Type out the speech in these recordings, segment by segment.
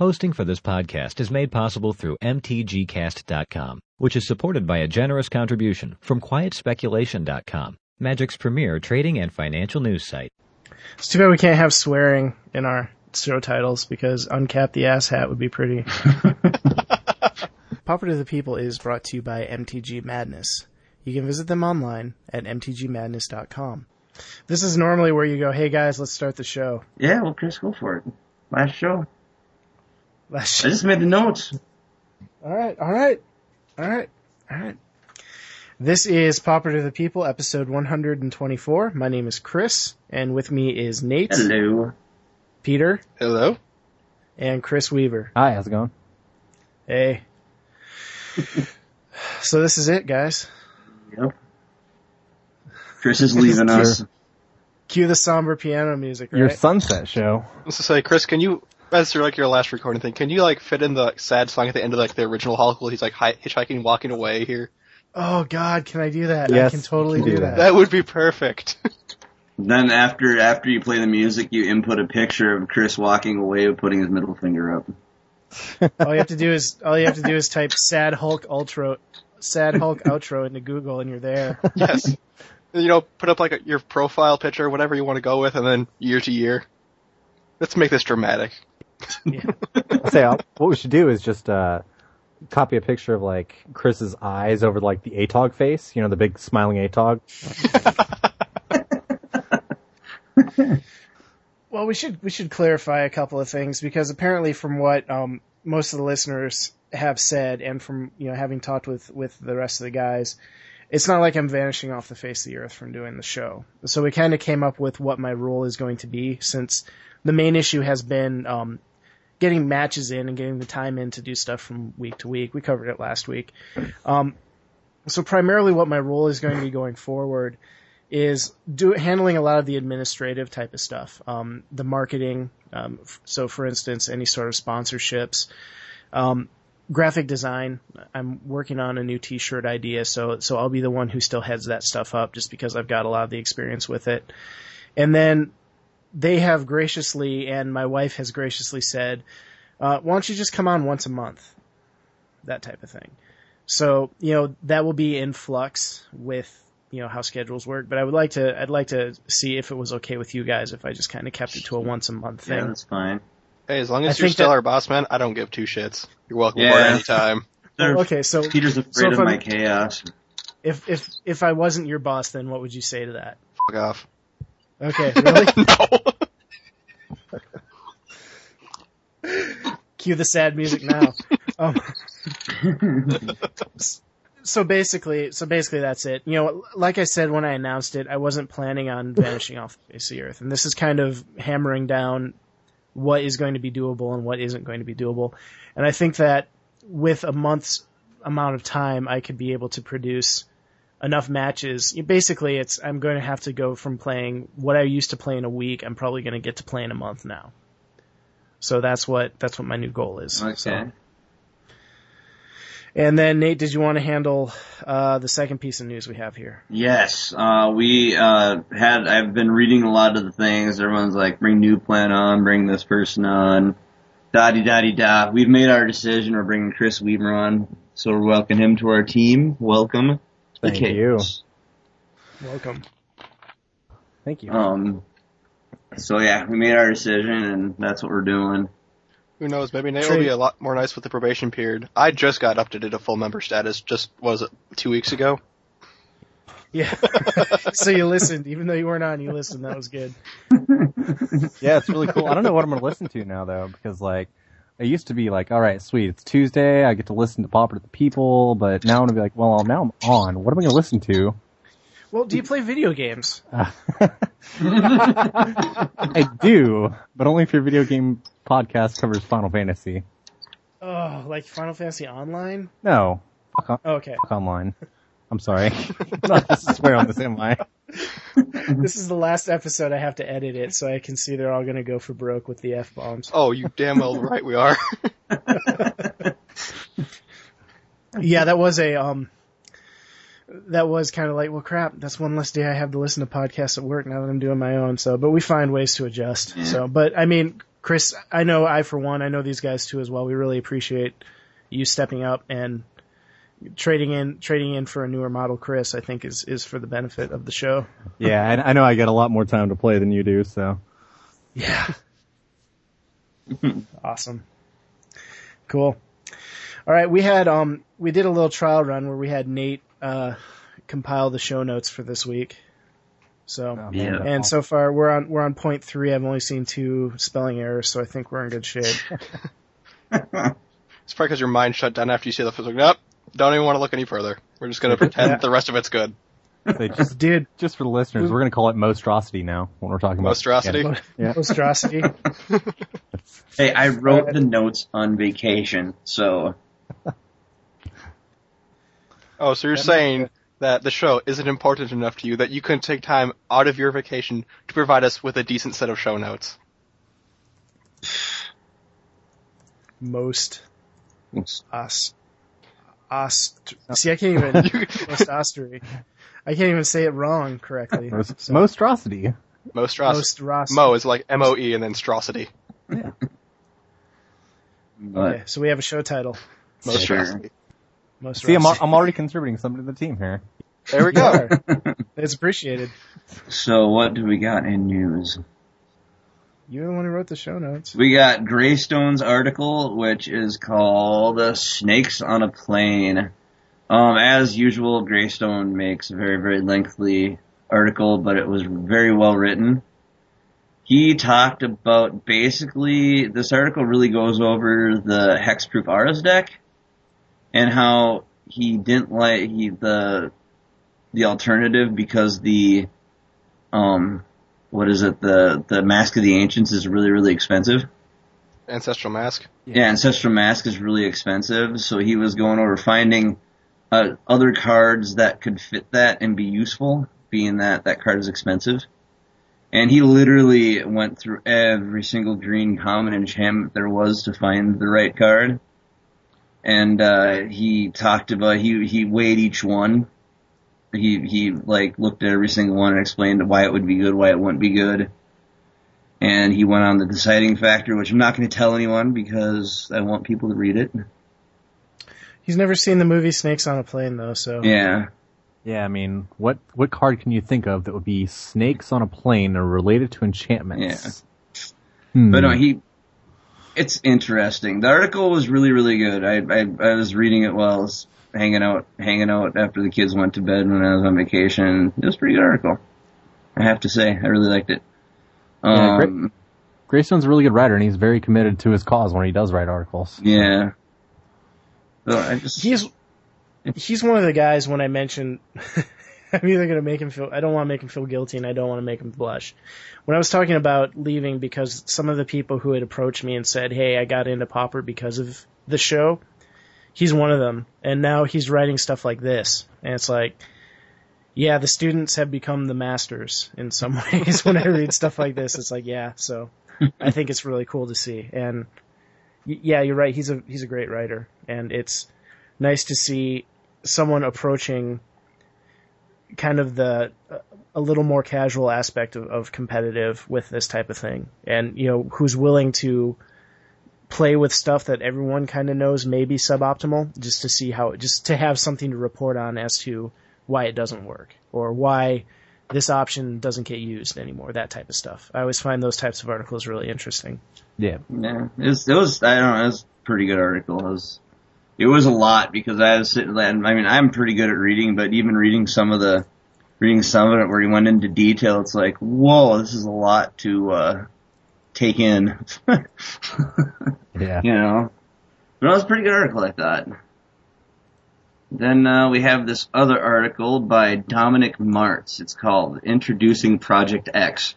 Hosting for this podcast is made possible through MTGCast.com, which is supported by a generous contribution from QuietSpeculation.com, Magic's premier trading and financial news site. It's too bad we can't have swearing in our show titles because Uncap the Ass Hat would be pretty. Pauper to the People is brought to you by MTG Madness. You can visit them online at mtgmadness.com. This is normally where you go, hey guys, let's start the show. Yeah, well, Chris, go for it. Last show. Last I just made the notes. All right, all right, all right, all right. This is Pauper to the People, episode 124. My name is Chris, and with me is Nate, Hello. Peter, Hello? and Chris Weaver. Hi, how's it going? Hey. so this is it, guys. Yep. Chris is leaving us. Cue the somber piano music, right? Your sunset show. Let's say, Chris, can you, as your, like your last recording thing, can you like fit in the like, sad song at the end of like the original Hulk where he's like hi- hitchhiking, walking away here? oh God, can I do that? Yes, I can totally can do do that. That would be perfect. Then after after you play the music, you input a picture of Chris walking away with putting his middle finger up. all you have to do is all you have to do is type "sad Hulk ultra," "sad Hulk outro" into Google, and you're there. yes. You know, put up like a, your profile picture, whatever you want to go with, and then year to year. Let's make this dramatic. I'll say, uh, what we should do is just, uh, copy a picture of like Chris's eyes over like the ATOG face, you know, the big smiling ATOG. Well, we should we should clarify a couple of things because apparently, from what um, most of the listeners have said, and from you know having talked with with the rest of the guys, it's not like I'm vanishing off the face of the earth from doing the show. So we kind of came up with what my role is going to be, since the main issue has been um, getting matches in and getting the time in to do stuff from week to week. We covered it last week. Um, so primarily, what my role is going to be going forward is do handling a lot of the administrative type of stuff, um, the marketing. Um, f- so, for instance, any sort of sponsorships, um, graphic design. I'm working on a new T-shirt idea, so so I'll be the one who still heads that stuff up, just because I've got a lot of the experience with it. And then they have graciously, and my wife has graciously said, uh, "Why don't you just come on once a month?" That type of thing. So you know that will be in flux with you know how schedules work. But I would like to I'd like to see if it was okay with you guys if I just kind of kept it to a once a month Yeah, thing. that's fine. Hey, as long I as you're still that- our boss man, I don't give two shits. You're welcome Yeah. for anytime. okay, so Peter's afraid if of my I'm- chaos. if if if I wasn't your boss, then what would you say to that? Fuck off. Okay, really? no. Cue the sad music now. Um, so basically, so basically that's it. You know, like I said when I announced it, I wasn't planning on vanishing off the face of the earth, and this is kind of hammering down what is going to be doable and what isn't going to be doable. And I think that with a month's amount of time, I could be able to produce enough matches. Basically, it's I'm going to have to go from playing what I used to play in a week. I'm probably going to get to play in a month now. So that's what that's what my new goal is. Okay. So. And then Nate, did you want to handle uh, the second piece of news we have here? Yes, uh, we uh, had. I've been reading a lot of the things. Everyone's like, bring new plan on, bring this person on, da di da di da. We've made our decision. We're bringing Chris Weaver on, so we're welcoming him to our team. Welcome. To the Thank you. Welcome. Thank you. Um. So yeah, we made our decision, and that's what we're doing. Who knows? Maybe Nate will be a lot more nice with the probation period. I just got updated to full member status. Just was it two weeks ago? Yeah. so you listened, even though you weren't on, you listened. That was good. Yeah, it's really cool. I don't know what I'm gonna listen to now though, because like, it used to be like, alright, sweet, it's Tuesday, I get to listen to Pauper to the People, but now I'm gonna be like, well, now I'm on, what am I gonna listen to? Well, do you play video games? I do, but only if your video game podcast covers Final Fantasy. Oh, like Final Fantasy Online? No, fuck, on- Oh, okay. fuck online. I'm sorry. Not to swear on this, am I? This is the last episode. I have to edit it so I can see they're all going to go for broke with the f bombs. Oh, you damn well right we are. Yeah, that was a um. That was kind of like, well, crap. That's one less day I have to listen to podcasts at work now that I'm doing my own. So, but we find ways to adjust. Yeah. So, but I mean, Chris, I know I for one, I know these guys too as well. We really appreciate you stepping up and trading in trading in for a newer model. Chris, I think is is for the benefit of the show. Yeah, and I know I get a lot more time to play than you do, so. Yeah. awesome. Cool. All right, we had um we did a little trial run where we had Nate uh compile the show notes for this week. So Oh, Yeah. and so far we're on we're on point three. I've only seen two spelling errors, so I think we're in good shape. It's probably because your mind shut down after you see the physical. Nope, don't even want to look any further. We're just gonna pretend Yeah. the rest of it's good. They just, did. just for the listeners, we're gonna call it Mostrosity now when we're talking about Monstrosity. Yeah. monstrosity. Hey, I wrote the notes on vacation, so Oh, so you're saying that the show isn't important enough to you that you couldn't take time out of your vacation to provide us with a decent set of show notes? Most us. Us. See, I can't even most ostery. I can't even say it wrong correctly. Most, So, Mostrosity. Mostros. most Ross. Mo is like M O E and then Strosity. but Okay, so we have a show title. Monstrosity. Most See, I'm. I'm already contributing something to the team here. There we go. It's appreciated. so what do we got in news? You're the one who wrote the show notes. We got Greystone's article, which is called "Snakes on a Plane." Um, as usual, Greystone makes a very, very lengthy article, but it was very well written. He talked about basically this article really goes over the hexproof Auras deck and how he didn't like he the the alternative because the um what is it the the Mask of the Ancients is really really expensive. Ancestral Mask. Yeah, Ancestral Mask is really expensive, so he was going over finding uh, other cards that could fit that and be useful, being that that card is expensive. And he literally went through every single green common enchantment there was to find the right card. And uh, he talked about he he weighed each one. He he like looked at every single one and explained why it would be good, why it wouldn't be good and he went on the deciding factor, which I'm not going to tell anyone because I want people to read it. He's never seen the movie Snakes on a Plane though, so Yeah, Yeah, I mean, what what card can you think of that would be snakes on a plane or related to enchantments? Hmm. but no, he. It's interesting. The article was really, really good. I, I I was reading it while I was hanging out, hanging out after the kids went to bed when I was on vacation. It was a pretty good article. I have to say, I really liked it. Yeah, great. Um, Greystone's a really good writer, and he's very committed to his cause when he does write articles. yeah. So I just he's he's one of the guys when I mentioned. I'm either gonna make him feel I don't want to make him feel guilty and I don't want to make him blush. When I was talking about leaving because some of the people who had approached me and said, Hey, I got into Pauper because of the show, he's one of them. And now he's writing stuff like this. And it's like yeah, the students have become the masters in some ways when I read stuff like this. It's like, yeah, so I think it's really cool to see. And yeah, you're right. He's a he's a great writer, and it's nice to see someone approaching kind of the a little more casual aspect of, of competitive with this type of thing, and you know who's willing to play with stuff that everyone kind of knows may be suboptimal, just to see how just to have something to report on as to why it doesn't work or why this option doesn't get used anymore. That type of stuff. I always find those types of articles really interesting. Yeah. Yeah, it was, it was, I don't know, it was a pretty good article. It was, it was a lot because I was sitting, and I mean, I'm pretty good at reading, but even reading some of the, reading some of it where he went into detail, it's like, whoa, this is a lot to, uh, take in. Yeah. you know? But it was a pretty good article, I thought. Then, uh, we have this other article by Dominic Martz. It's called Introducing Project X.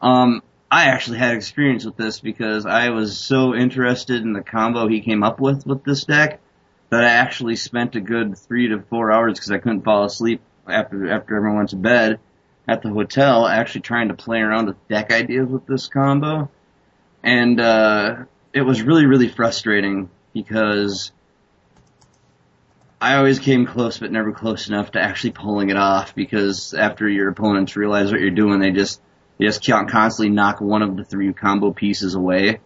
Um, I actually had experience with this because I was so interested in the combo he came up with with this deck that I actually spent a good three to four hours because I couldn't fall asleep after after everyone went to bed at the hotel, actually trying to play around with deck ideas with this combo, and uh, it was really really frustrating because I always came close but never close enough to actually pulling it off because after your opponents realize what you're doing, they just they just can't constantly knock one of the three combo pieces away.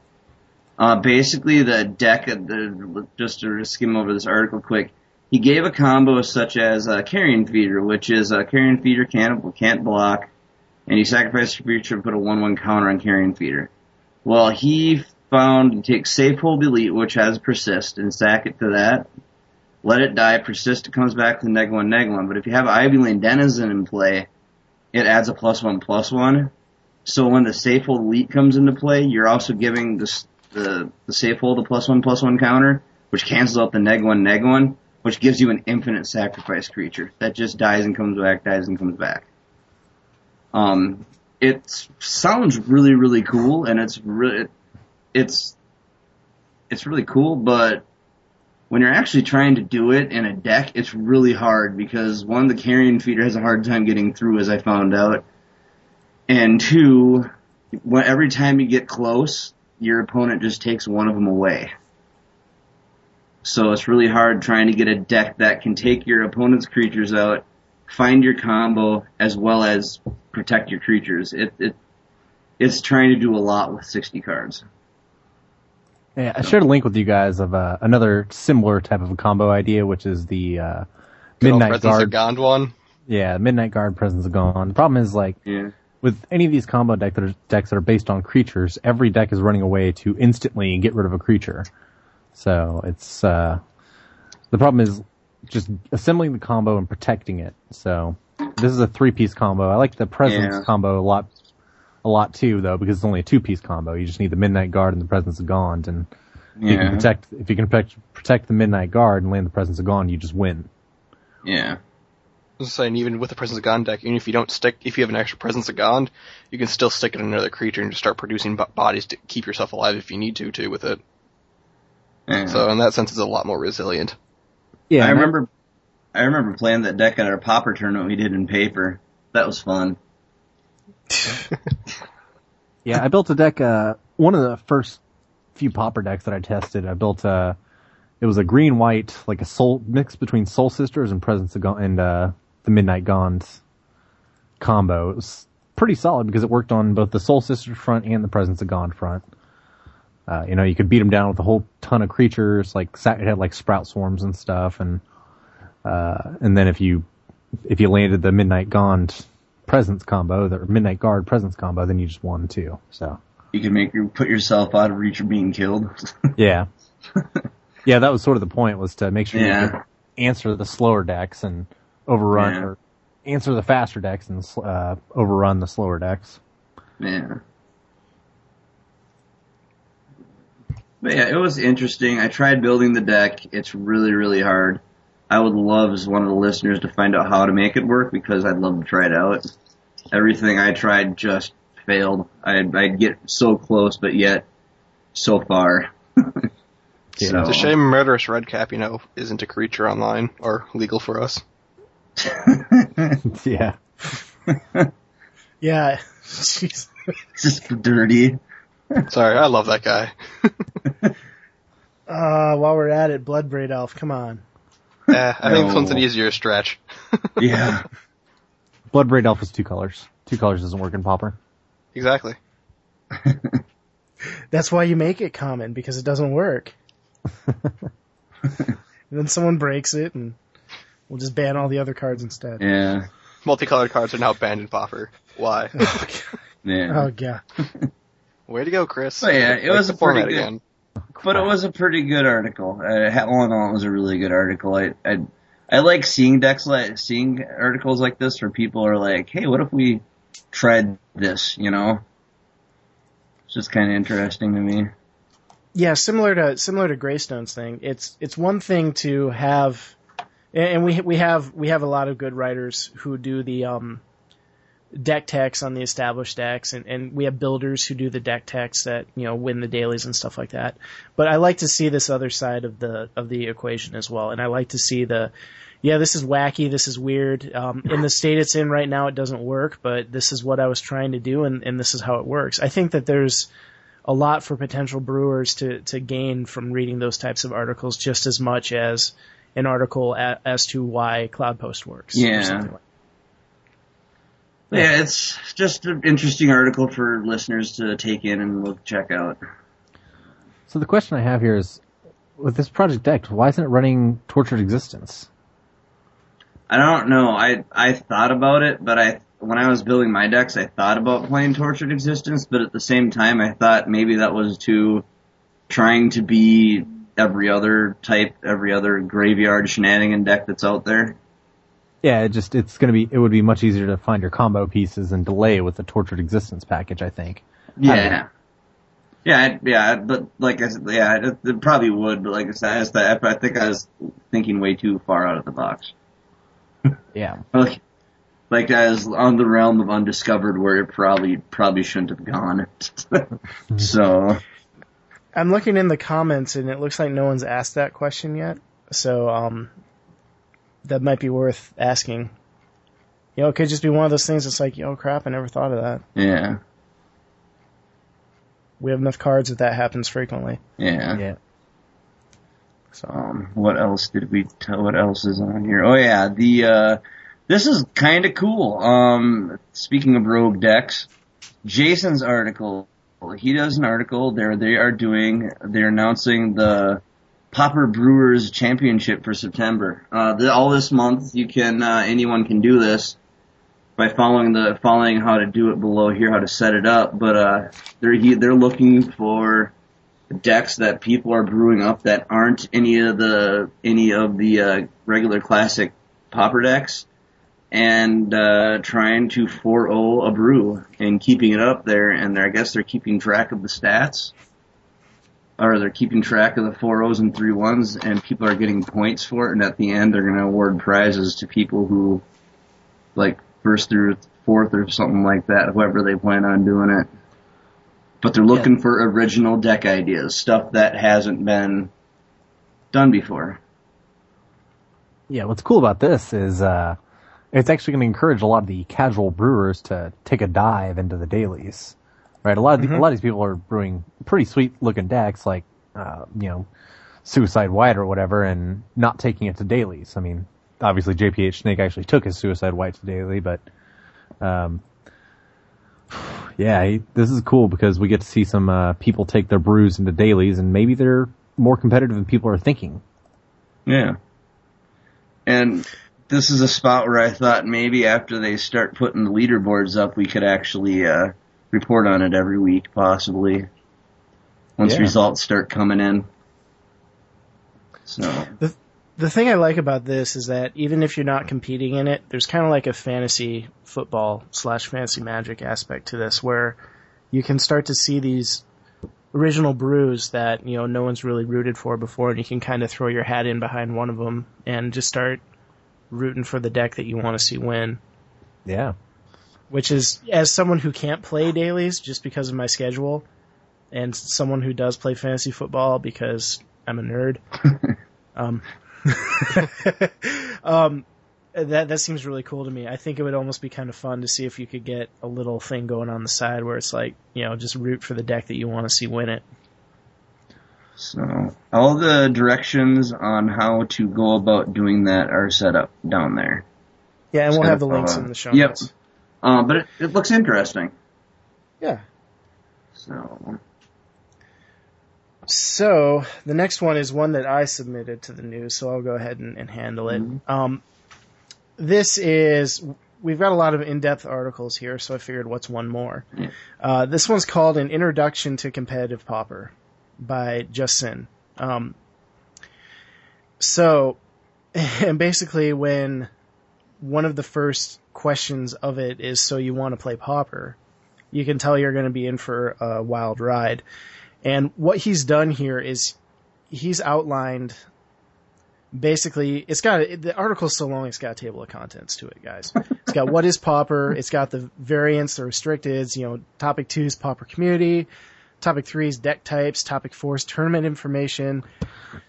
Uh, basically, the deck, the, just to skim over this article quick, he gave a combo such as a Carrion Feeder, which is a Carrion Feeder can't, can't block, and you sacrifice your creature and put a 1-1 counter on Carrion Feeder. Well, he found you take Safehold Elite, which has Persist, and stack it to that. Let it die, Persist, it comes back to neg 1, neg 1. But if you have Ivy Lane Denizen in play, it adds a plus 1, plus 1. So when the Safehold Elite comes into play, you're also giving the, the, the Safehold a plus 1, plus 1 counter, which cancels out the neg 1, neg 1, which gives you an infinite sacrifice creature that just dies and comes back, dies and comes back. Um, it sounds really, really cool, and it's really, it's, it's really cool, but when you're actually trying to do it in a deck, it's really hard because one, the carrion feeder has a hard time getting through, as I found out, and two, every time you get close, your opponent just takes one of them away. So it's really hard trying to get a deck that can take your opponent's creatures out, find your combo, as well as protect your creatures. It, it it's trying to do a lot with 60 cards. Yeah, I shared a link with you guys of uh, another similar type of a combo idea, which is the uh, Midnight Presence Guard. of Gond one. Yeah, Midnight Guard Presence of Gond. The problem is like Yeah. with any of these combo deck that are, decks that are based on creatures, every deck is running away to instantly get rid of a creature. So it's uh, the problem is just assembling the combo and protecting it. So this is a three piece combo. I like the Presence Yeah. combo a lot, a lot too, though, because it's only a two piece combo. You just need the Midnight Guard and the Presence of Gond, and if you can protect if you can protect protect the Midnight Guard and land the Presence of Gond, you just win. Yeah. I was saying, even with the Presence of Gond deck, even if you don't stick, if you have an extra Presence of Gond, you can still stick it in another creature and just start producing bo- bodies to keep yourself alive if you need to, too, with it. Yeah. So in that sense, it's a lot more resilient. Yeah, I remember, I remember playing that deck at our pauper tournament we did in paper. That was fun. Yeah, I built a deck, uh, one of the first few pauper decks that I tested, I built a, it was a green white, like a soul, mix between Soul Sisters and Presence of Gaunt, and, uh, the Midnight Gaunt combo. It was pretty solid because it worked on both the Soul Sisters front and the Presence of Gaunt front. Uh, you know, you could beat them down with a whole ton of creatures, like, it had like Sprout Swarms and stuff, and, uh, and then if you, if you landed the Midnight Gaunt Presence combo, the Midnight Guard Presence combo, then you just won too, so. You can make you put yourself out of reach of being killed. Yeah. yeah, that was sort of the point was to make sure you Yeah. could answer the slower decks and overrun Yeah. or answer the faster decks and uh, overrun the slower decks. yeah. But yeah, it was interesting. I tried building the deck. It's really, really hard. I would love as one of the listeners to find out how to make it work because I'd love to try it out. Everything I tried just failed. I'd, I'd get so close, but yet so far. Yeah. So- It's a shame Murderous Redcap, you know, isn't a creature online or legal for us. yeah. Yeah. Jeez. just dirty. Sorry, I love that guy. Uh, while we're at it, Bloodbraid Elf, come on. Eh, I think this one's an easier stretch. Yeah. Bloodbraid Elf is two colors. Two colors doesn't work in Pauper. Exactly. That's why you make it common, because it doesn't work. and then someone breaks it, and we'll just ban all the other cards instead. Yeah. Multicolored cards are now banned in Pauper. Why? Oh Yeah. Oh, God. Way to go, Chris. But yeah, it Like was a pretty good- again. But it was a pretty good article. Uh, all in all, it was a really good article. I, I, I like seeing decks like, seeing articles like this where people are like, hey, what if we tried this, you know? It's just kind of interesting to me. Yeah, similar to similar to Greystone's thing. It's it's one thing to have, and we we have we have a lot of good writers who do the um, deck techs on the established decks, and, and we have builders who do the deck techs that you know win the dailies and stuff like that. But I like to see this other side of the of the equation as well, and I like to see the yeah, this is wacky, this is weird. Um, in the state it's in right now, it doesn't work, but this is what I was trying to do, and, and this is how it works. I think that there's a lot for potential brewers to, to gain from reading those types of articles just as much as an article a, as to why Cloud Post works. or Yeah. something like Yeah, it's just an interesting article for listeners to take in and look check out. So the question I have here is, with this Project Deck, why isn't it running Tortured Existence? I don't know. I I thought about it, but I when I was building my decks, I thought about playing Tortured Existence, but at the same time, I thought maybe that was too trying to be every other type, every other graveyard shenanigan deck that's out there. Yeah, it just it's gonna be it would be much easier to find your combo pieces and delay with the Tortured Existence package. I think. Yeah. Yeah, yeah, but like I said, yeah, it, it probably would, but like I said, I, just- I think I was thinking way too far out of the box. Yeah. Like, like I was on the realm of undiscovered where it probably probably shouldn't have gone. so I'm looking in the comments and it looks like no one's asked that question yet. So, um, that might be worth asking. You know, it could just be one of those things that's like, yo, crap, I never thought of that. yeah, We have enough cards that that happens frequently. yeah. Yeah. So, Um, what else did we tell? What else is on here? Oh yeah, the uh, this is kind of cool. Um, speaking of rogue decks, Jason's article. He does an article there. They are doing. They're announcing the Pauper Brewers Championship for September. Uh, the, all this month, you can uh, anyone can do this by following the following how to do it below here, how to set it up. But uh, they're he, they're looking for decks that people are brewing up that aren't any of the any of the uh, regular classic pauper decks, and uh, trying to 4-0 a brew and keeping it up there. And I guess they're keeping track of the stats, or they're keeping track of the 4-0s and 3-1s, and people are getting points for it. And at the end, they're going to award prizes to people who, like first through fourth or something like that, whoever they plan on doing it but they're looking for original deck ideas, stuff that hasn't been done before. Yeah, what's cool about this is uh, it's actually going to encourage a lot of the casual brewers to take a dive into the dailies. Right, a lot of the, a lot of these people are brewing pretty sweet looking decks like uh, you know Suicide White or whatever, and not taking it to dailies. I mean, obviously JPH Snake actually took his Suicide White to daily, but um, yeah, he, this is cool because we get to see some uh, people take their brews into dailies, and maybe they're more competitive than people are thinking. Yeah. And this is a spot where I thought maybe after they start putting the leaderboards up, we could actually uh, report on it every week, possibly. Once Yeah. results start coming in. So, the thing I like about this is that even if you're not competing in it, there's kind of like a fantasy football slash fantasy magic aspect to this where you can start to see these original brews that, you know, no one's really rooted for before and you can kind of throw your hat in behind one of them and just start rooting for the deck that you want to see win. Yeah. Which is, as someone who can't play dailies just because of my schedule, and someone who does play fantasy football because I'm a nerd, um, um, that that seems really cool to me. I think it would almost be kind of fun to see if you could get a little thing going on the side where it's like, you know, just root for the deck that you want to see win it. so all the directions on how to go about doing that are set up down there. Yeah, and we'll have the links in the show yep. Uh, but it, it looks interesting. Yeah. So, So the next one is one that I submitted to the news, so I'll go ahead and, and handle it. Um, this is we've got a lot of in-depth articles here, so I figured what's one more. Yeah. Uh, this one's called "An Introduction to Competitive Pauper" by Justin. Um, so, and basically, when one of the first questions of it is, "So you want to play Pauper?" You can tell you're going to be in for a wild ride. And what he's done here is he's outlined basically it's got the article's so long it's got a table of contents to it guys it's got what is pauper it's got the variants the restricteds you know topic two is pauper community topic three is deck types topic four is tournament information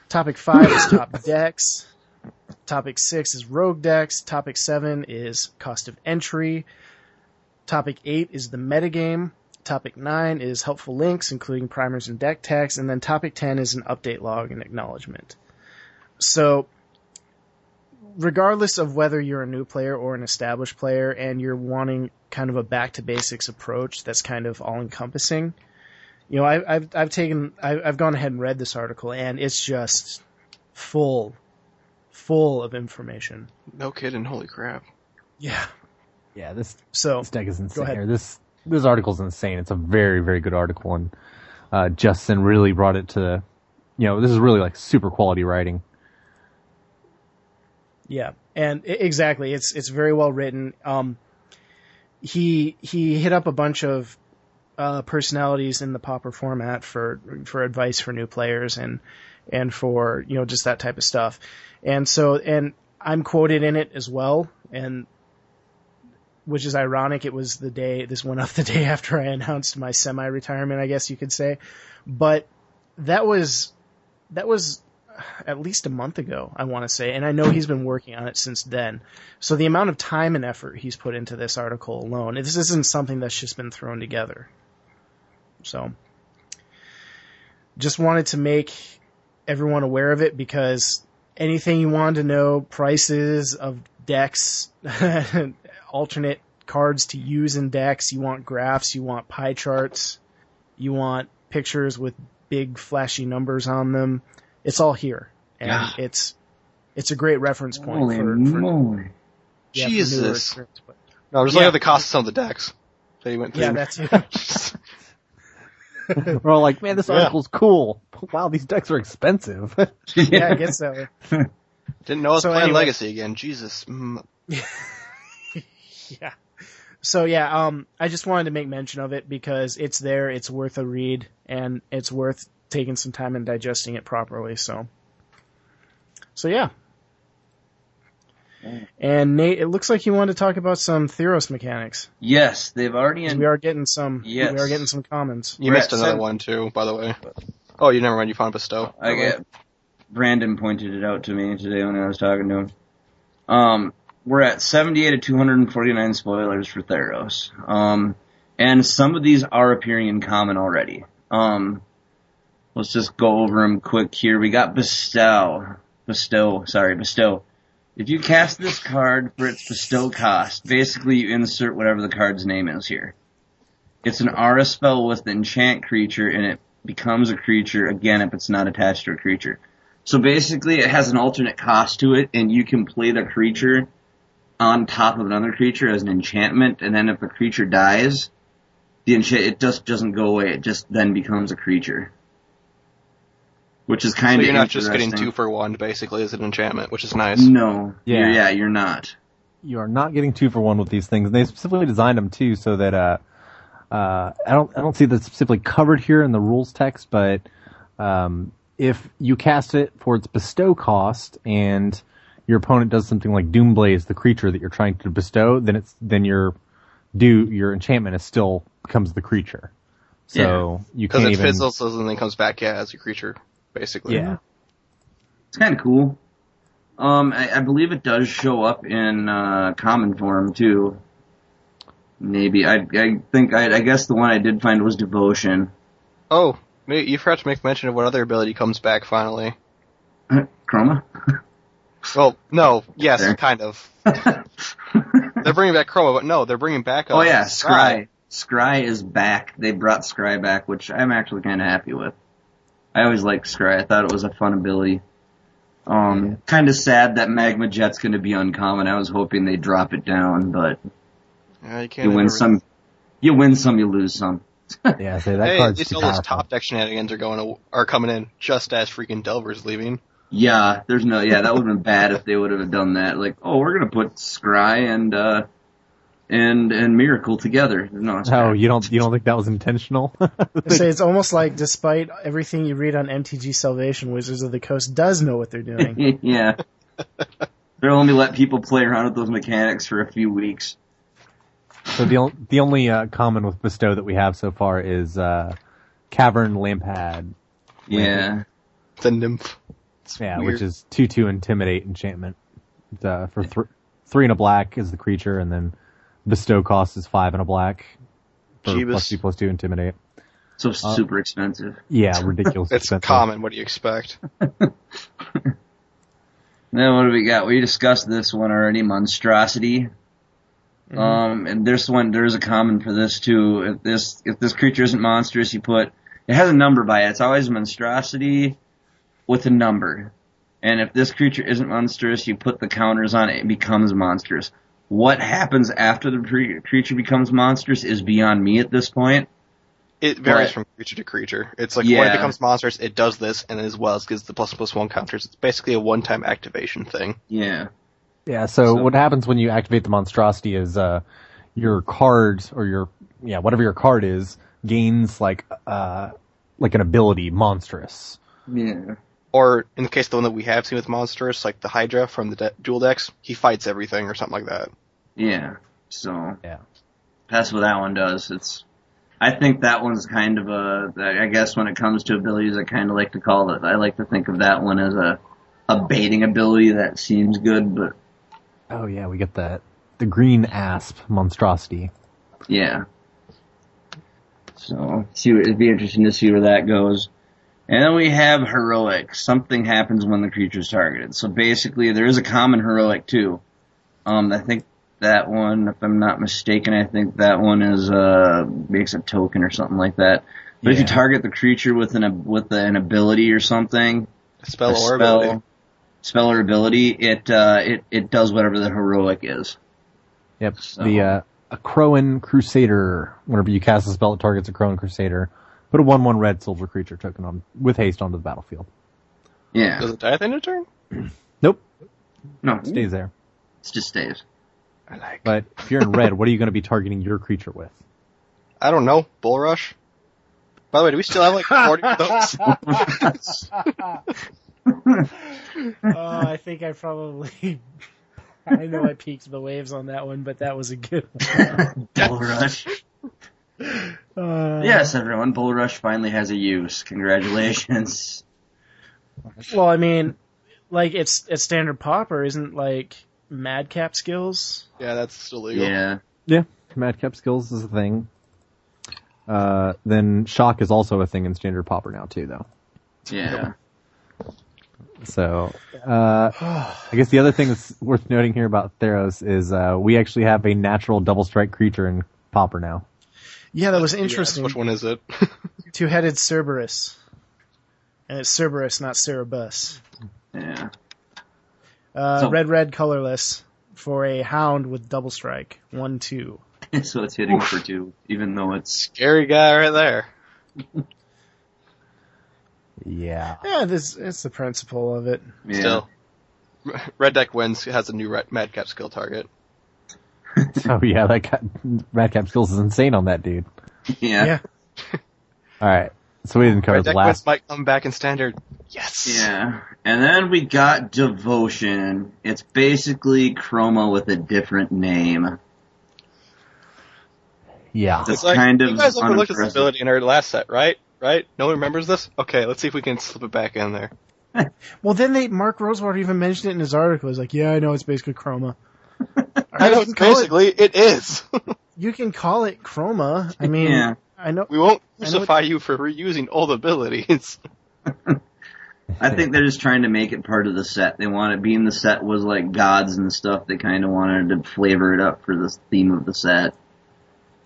topic five is top decks topic six is rogue decks. Topic seven is cost of entry. Topic eight is the metagame. Topic 9 is helpful links, including primers and deck text, and then topic 10 is an update log and acknowledgement. So, regardless of whether you're a new player or an established player and you're wanting kind of a back to basics approach that's kind of all encompassing, you know, I, I've, I've taken, I, I've gone ahead and read this article and it's just full, full of information. No kidding. Holy crap. Yeah. Yeah, this So, this deck is insane. ahead. Or This this article's insane. It's a very very good article, and uh, Justin really brought it to, you know, this is really like super quality writing. Yeah, and i- exactly, it's it's very well written. Um, he he hit up a bunch of uh, personalities in the pauper format for for advice for new players and and for you know just that type of stuff. And so and I'm quoted in it as well, and which is ironic. It was the day this went up the day after I announced my semi-retirement, I guess you could say. But that was that was at least a month ago, I want to say, and I know he's been working on it since then. So the amount of time and effort he's put into this article alone, this isn't something that's just been thrown together. So, just wanted to make everyone aware of it because anything you wanted to know, prices of decks, alternate cards to use in decks, you want graphs, you want pie charts, you want pictures with big flashy numbers on them. It's all here, and Yeah. it's it's a great reference point Holy for, for moly. yeah, for newer Jesus. experience, No, I'm just Yeah. looking at the cost of some of the decks that he went through. Yeah, that's it. We're all like, man, this Yeah. article's cool. Wow, these decks are expensive. yeah, I guess so. Didn't know I was So playing anyway- Legacy again. Jesus. Mm. yeah. So yeah, um, I just wanted to make mention of it because it's there, it's worth a read, and it's worth taking some time and digesting it properly. So, so yeah. And Nate, it looks like you wanted to talk about some Theros mechanics. Yes, they've already. 'Cause We are getting some. Yes. We are getting some comments. You We're missed another seven- one too, by the way. Oh, you never mind. You found Bestow. I get Brandon pointed it out to me today when I was talking to him. Um, we're at 78 to 249 spoilers for Theros. Um, and some of these are appearing in common already. Um, let's just go over them quick here. We got Bestow. Bestow, sorry, Bestow. If you cast this card for its bestow cost, basically you insert whatever the card's name is here. It's an aura spell with an enchant creature and it becomes a creature again if it's not attached to a creature. So basically it has an alternate cost to it and you can play the creature on top of another creature as an enchantment and then if a creature dies, the enchant, it just doesn't go away, it just then becomes a creature. Which is kind of So you're not just getting two for one, basically, as an enchantment, which is nice. No. Yeah. You're, yeah, you're not. you are not getting two for one with these things. And they specifically designed them too so that uh uh I don't I don't see that specifically covered here in the rules text, but um if you cast it for its bestow cost and your opponent does something like Doom Blade, the creature that you're trying to bestow, then it's then your do your enchantment is still becomes the creature. So you Because can't it even fizzles and then comes back yeah, as a creature, basically. yeah. It's kind of cool. Um, I, I believe it does show up in uh, common form too. Maybe I I think I I guess the one I did find was devotion. Oh, you forgot to make mention of what other ability comes back finally. Chroma. Well, no, yes, There. kind of. They're bringing back Chroma, but no, they're bringing back. Uh, oh yeah, Scry. Scry is back. They brought Scry back, which I'm actually kind of happy with. I always liked Scry. I thought it was a fun ability. Um, kind of sad that Magma Jet's going to be uncommon. I was hoping they'd drop it down, but Yeah, you can't. you win some, you win some, you lose some. Yeah, so that Hey, at card's least too all those top deck shenanigans are going to, are coming in just as freaking Delver's leaving. Yeah, there's no, yeah, that would have been bad if they would have done that. Like, oh, we're gonna put Scry and, uh, and, and Miracle together. No, Oh, you don't you don't think that was intentional? Say it's almost like despite everything you read on MTG Salvation, Wizards of the Coast does know what they're doing. yeah. They'll only let people play around with those mechanics for a few weeks. So the on- the only uh, common with bestow that we have so far is uh, cavern lampad. Yeah. The nymph. It's Yeah, weird. which is two two intimidate enchantment. Uh, for th- three and a black is the creature, and then bestow cost is five and a black. For plus two plus two intimidate. So super expensive. Yeah, ridiculous. It's expensive. common. What do you expect? Then what do we got? We discussed this one already, monstrosity. Mhm. Um, and this one, there's a common for this too. If this, if this creature isn't monstrous, you put, it has a number by it. It's always monstrosity with a number. And if this creature isn't monstrous, you put the counters on it, it becomes monstrous. What happens after the cre- creature becomes monstrous is beyond me at this point. It varies But- from creature to creature. It's like when it becomes monstrous, it does this, and as well as gives the plus plus one counters. It's basically a one-time activation thing. Yeah. Yeah, so, So- what happens when you activate the monstrosity is uh your card or your yeah, whatever your card is gains like uh like an ability monstrous. Yeah. Or in the case of the one that we have seen with monsters, like the Hydra from the de- dual decks, he fights everything or something like that. Yeah. So. Yeah. That's what that one does. It's, I think that one's kind of a, I guess when it comes to abilities, I kind of like to call it, I like to think of that one as a, a baiting ability that seems good, but Oh yeah, we get that the green asp monstrosity. yeah. So, see, it'd be interesting to see where that goes. And then we have heroic. Something happens when the creature is targeted. So basically, there is a common heroic too. Um, I think that one, if I'm not mistaken, I think that one is uh makes a token or something like that. But if you target the creature with an with an ability or something, A spell a or spell, ability. spell or ability, it uh it it does whatever the heroic is. Yep. So- The uh Akroan Crusader. Whenever you cast a spell that targets Akroan Crusader, put a one one red silver creature token on with haste onto the battlefield. Yeah. Does it die at the end of turn? Nope. No, Stays there. it just stays. I like. But if you're in red, what are you going to be targeting your creature with? I don't know. Bull rush. By the way, do we still have like 40 of those? Oh, I think I probably. I know I peaked the waves on that one, but that was a good one. Bull Rush. Uh, Yes, everyone, Bull Rush finally has a use. Congratulations. Well, I mean, like it's it's standard pauper, isn't like madcap skills. yeah, that's still legal. Yeah. Yeah, Madcap skills is a thing. Uh, then shock is also a thing in standard pauper now too, though. Yeah. So, uh, I guess the other thing that's worth noting here about Theros is, uh, we actually have a natural double strike creature in pauper now. Yeah, that was Yes, interesting. which one is it? Two-headed Cerberus, and it's Cerberus, not Cerebus. Yeah. Uh, So- red, red, colorless for a hound with double strike. One, two. so it's hitting for two, even though it's Scary guy right there. Yeah. Yeah, this it's the principle of it. yeah. Still. Red deck wins has a new red, madcap skill target. Oh yeah, that got, Madcap skills is insane on that dude. Yeah. Yeah. Alright. So we didn't cover Red the deck last, wins might come back in standard. Yes. Yeah. And then we got Devotion. It's basically Chroma with a different name. yeah. That's It's like, kind of you guys overlooked this unimpressive. ability in our last set, right? Right? No one remembers this? Okay, let's see if we can slip it back in there. Well, then they Mark Rosewater even mentioned it in his article. He's like, "Yeah, I know it's basically chroma." I know, you, can call it, basically, it is. you can call it chroma. I mean, Yeah. I know. we won't crucify you for reusing old abilities. I think they're just trying to make it part of the set. They want it being the set was like gods and stuff. They kind of wanted to flavor it up for the theme of the set.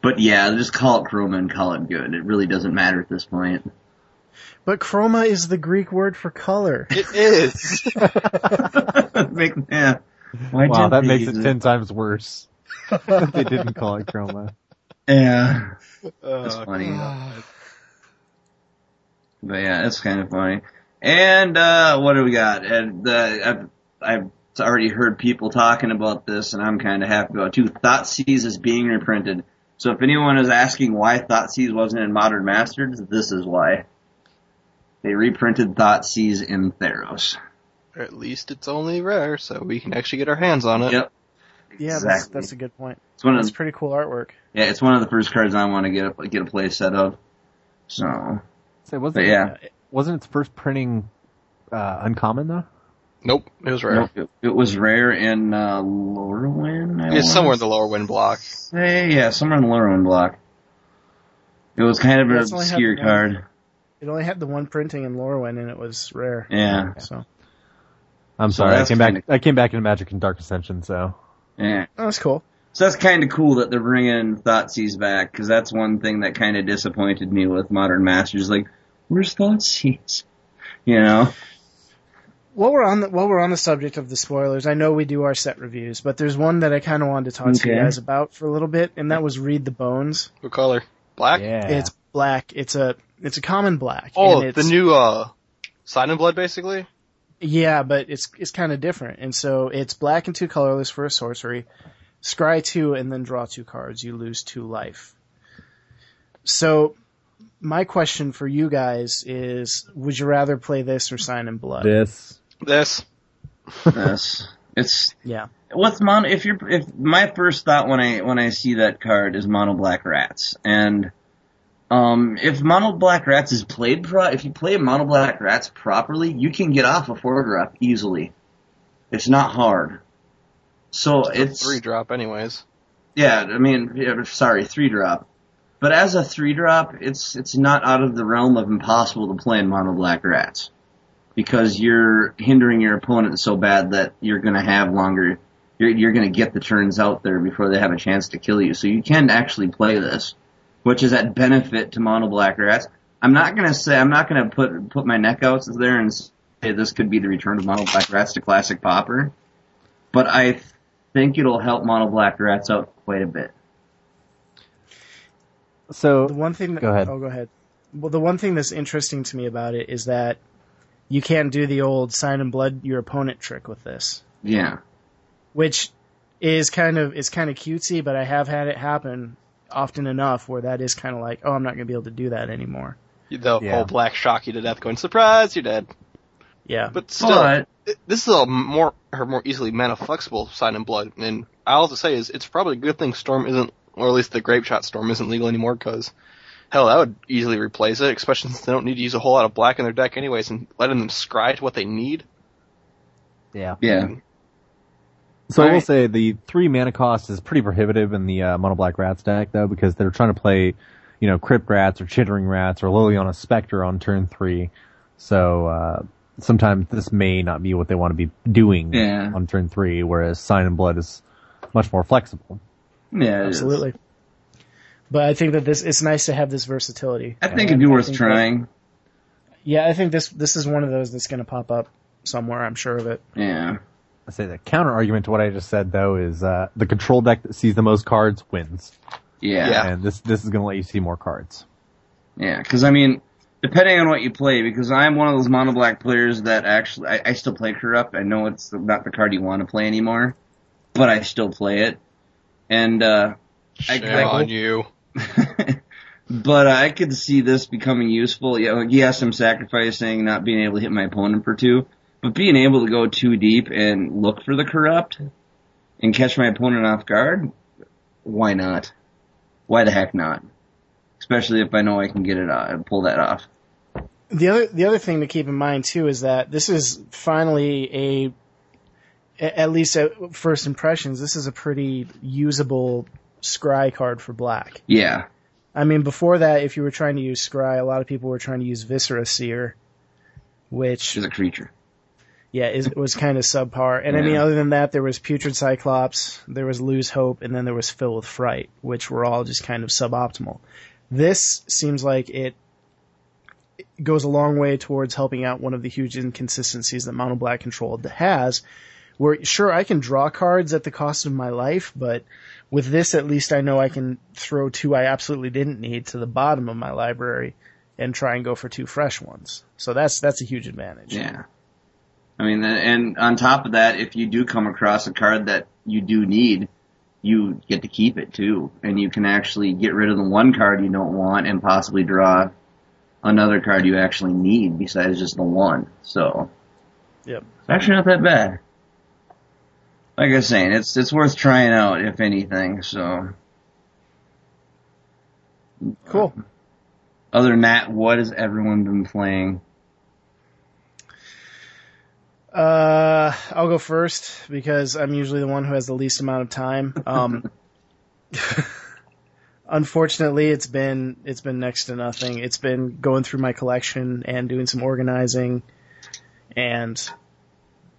But yeah, just call it Chroma and call it good. It really doesn't matter at this point. But chroma is the Greek word for color. It is. Make, yeah. Why Wow, that makes use it ten times worse. they didn't call it chroma. Yeah. That's Uh, funny. But yeah, it's kind of funny. And uh what do we got? And uh, I've I've already heard people talking about this, and I'm kind of happy about it too. Thoughtseize is being reprinted. So if anyone is asking why Thoughtseize wasn't in Modern Masters, this is why. They reprinted Thoughtseize in Theros. Or at least it's only rare, so we can actually get our hands on it. Yep. Yeah, that's, that's a good point. It's one of That's the, pretty cool artwork. yeah, it's one of the first cards I want to get a, get a play set of. So, So it wasn't, but yeah, wasn't its first printing, uh, uncommon though? Nope, it was rare. Nope, it, it was rare in uh, Lorwyn. I It's somewhere in the Lorwyn block. say. yeah, somewhere in the Lorwyn block. It was kind of Yeah, an it's only obscure one. card. It only had the one printing in Lorwyn, and it was rare. Yeah. So I'm So sorry. I came back. kinda- I came back into Magic and Dark Ascension. So Yeah. Oh, that's cool. So that's kind of cool that they're bringing Thoughtseize back because that's one thing that kind of disappointed me with Modern Masters. Like, where's Thoughtseize? You know? While we're on the while we're on the subject of the spoilers, I know we do our set reviews, but there's one that I kind of wanted to talk to you guys about for a little bit, and that was Read the Bones. What color? Black? yeah, It's black. It's a it's a common black. Oh, and the new, uh, Sign in Blood, basically? Yeah, but it's it's kind of different, and so it's black and two colorless for a sorcery. Scry two and then draw two cards. You lose two life. So, my question for you guys is: Would you rather play this or Sign in Blood? this. This. Yes. It's Yeah. what's mono. If you're, if my first thought when I when I see that card is mono black rats, and um, if mono black rats is played pro, if you play mono black rats properly, you can get off a four drop easily. It's not hard. So it's Three drop, anyways. Yeah, I mean, yeah, sorry, three drop. But as a three drop, it's it's not out of the realm of impossible to play in mono black rats because you're hindering your opponent so bad that you're going to have longer. You're you're going to get the turns out there before they have a chance to kill you. So you can actually play this, which is at benefit to mono black rats. I'm not going to say I'm not going to put put my neck out there and say this could be the return of mono black rats to classic Pauper, but I think it'll help mono black rats out quite a bit. So The one thing that, Go ahead. Oh, go ahead. Well, the one thing that's interesting to me about it is that you can't do the old Sign in Blood your opponent trick with this, Yeah. which is kind of is kind of cutesy, but I have had it happen often enough where that is kind of like, oh, I'm not going to be able to do that anymore. The Yeah. whole black shock you to death going, surprise, you're dead. Yeah. But still, But this is a more, her more easily mana flexible Sign in Blood, and all to say is, it's probably a good thing Storm isn't, or at least the Grapeshot Storm isn't legal anymore, cause hell, that would easily replace it, especially since they don't need to use a whole lot of black in their deck anyways, and letting them scry to what they need. yeah. yeah, So I will Alright. say the three mana cost is pretty prohibitive in the uh, mono black rats deck though because they're trying to play, you know, crypt rats or chittering rats or Liliana Spectre on turn three. So uh, sometimes this may not be what they want to be doing Yeah. on turn three, whereas Sign in Blood is much more flexible. yeah. Absolutely. But I think that this it's nice to have this versatility. I think And it'd be I worth think that- trying. yeah, I think this this is one of those that's going to pop up somewhere. I'm sure of it. Yeah, I say the counter argument to what I just said though is uh, the control deck that sees the most cards wins, yeah, Yeah. and this this is going to let you see more cards. yeah. Because I mean, depending on what you play, because I'm one of those mono black players that actually I, I still play corrupt. I know it's not the card you want to play anymore, but I still play it, and uh Shame I- on you. but uh, I could see this becoming useful. Yeah, like, yes, I'm sacrificing not being able to hit my opponent for two, but being able to go too deep and look for the corrupt and catch my opponent off guard, why not? Why the heck not? Especially if I know I can get it and pull that off. The other the other thing to keep in mind too is that this is finally a a- at least at first impressions this is a pretty usable scry card for black. Yeah, I mean before that if you were trying to use scry a lot of people were trying to use viscera seer which is a creature. Yeah it was kind of subpar and I mean other than that there was putrid cyclops there was lose hope and then there was fill with fright which were all just kind of suboptimal. This seems like it goes a long way towards helping out one of the huge inconsistencies that Mono Black Control has, where sure I can draw cards at the cost of my life, but with this at least I know I can throw two I absolutely didn't need to the bottom of my library and try and go for two fresh ones. So that's that's a huge advantage. Yeah. I mean, and on top of that, if you do come across a card that you do need, you get to keep it too, and you can actually get rid of the one card you don't want and possibly draw another card you actually need besides just the one. So Yep. it's actually not that bad. Like I was saying, it's it's worth trying out if anything. So Cool. other than that, what has everyone been playing? Uh, I'll go first because I'm usually the one who has the least amount of time. Um, unfortunately, it's been it's been next to nothing. It's been going through my collection and doing some organizing, and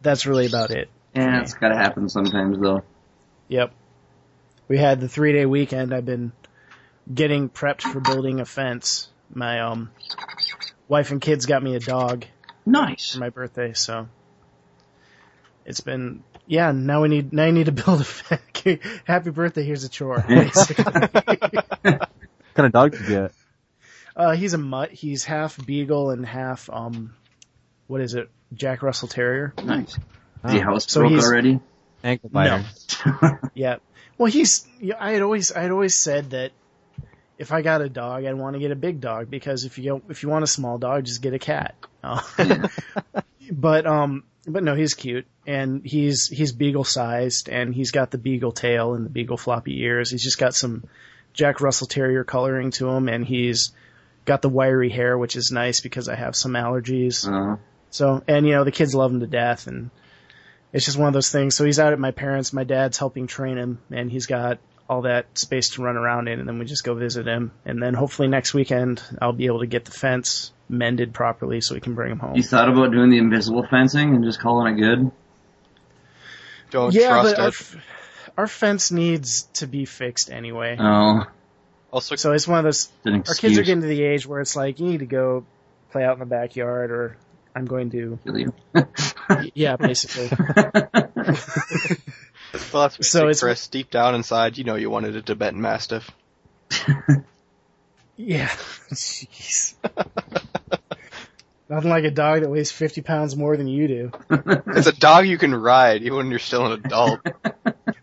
that's really about it. Yeah, it's gotta happen sometimes though. Yep. We had the three day weekend. I've been getting prepped for building a fence. My um wife and kids got me a dog Nice. for my birthday, so it's been yeah. Now we need now I need to build a fence. Happy birthday! Here's a chore. What kind of dog did you get? uh, he's a mutt. He's half beagle and half um, what is it? Jack Russell Terrier. Nice. Is he Oh, house So broke he's- already? ankle biter. Yeah. Well, he's. Yeah, I had always, I had always said that if I got a dog, I'd want to get a big dog because if you go, if you want a small dog, just get a cat. Uh, Yeah. but um, but no, he's cute and he's he's beagle sized and he's got the beagle tail and the beagle floppy ears. He's just got some Jack Russell Terrier coloring to him and he's got the wiry hair, which is nice because I have some allergies. Uh, So, and you know, the kids love him to death and it's just one of those things. So he's out at my parents, my dad's helping train him and he's got all that space to run around in and then we just go visit him. And then hopefully next weekend I'll be able to get the fence mended properly so we can bring him home. you thought about doing the invisible fencing and just calling it good? Don't yeah, trust but our, f- our fence needs to be fixed anyway. Oh, Also, So it's one of those, our kids are getting to the age where it's like, you need to go play out in the backyard or I'm going to, Kill you. yeah, basically. well, that's so it's- Chris. Deep down inside, you know you wanted a Tibetan Mastiff. Yeah. Jeez. Nothing like a dog that weighs 50 pounds more than you do. It's a dog you can ride even when you're still an adult.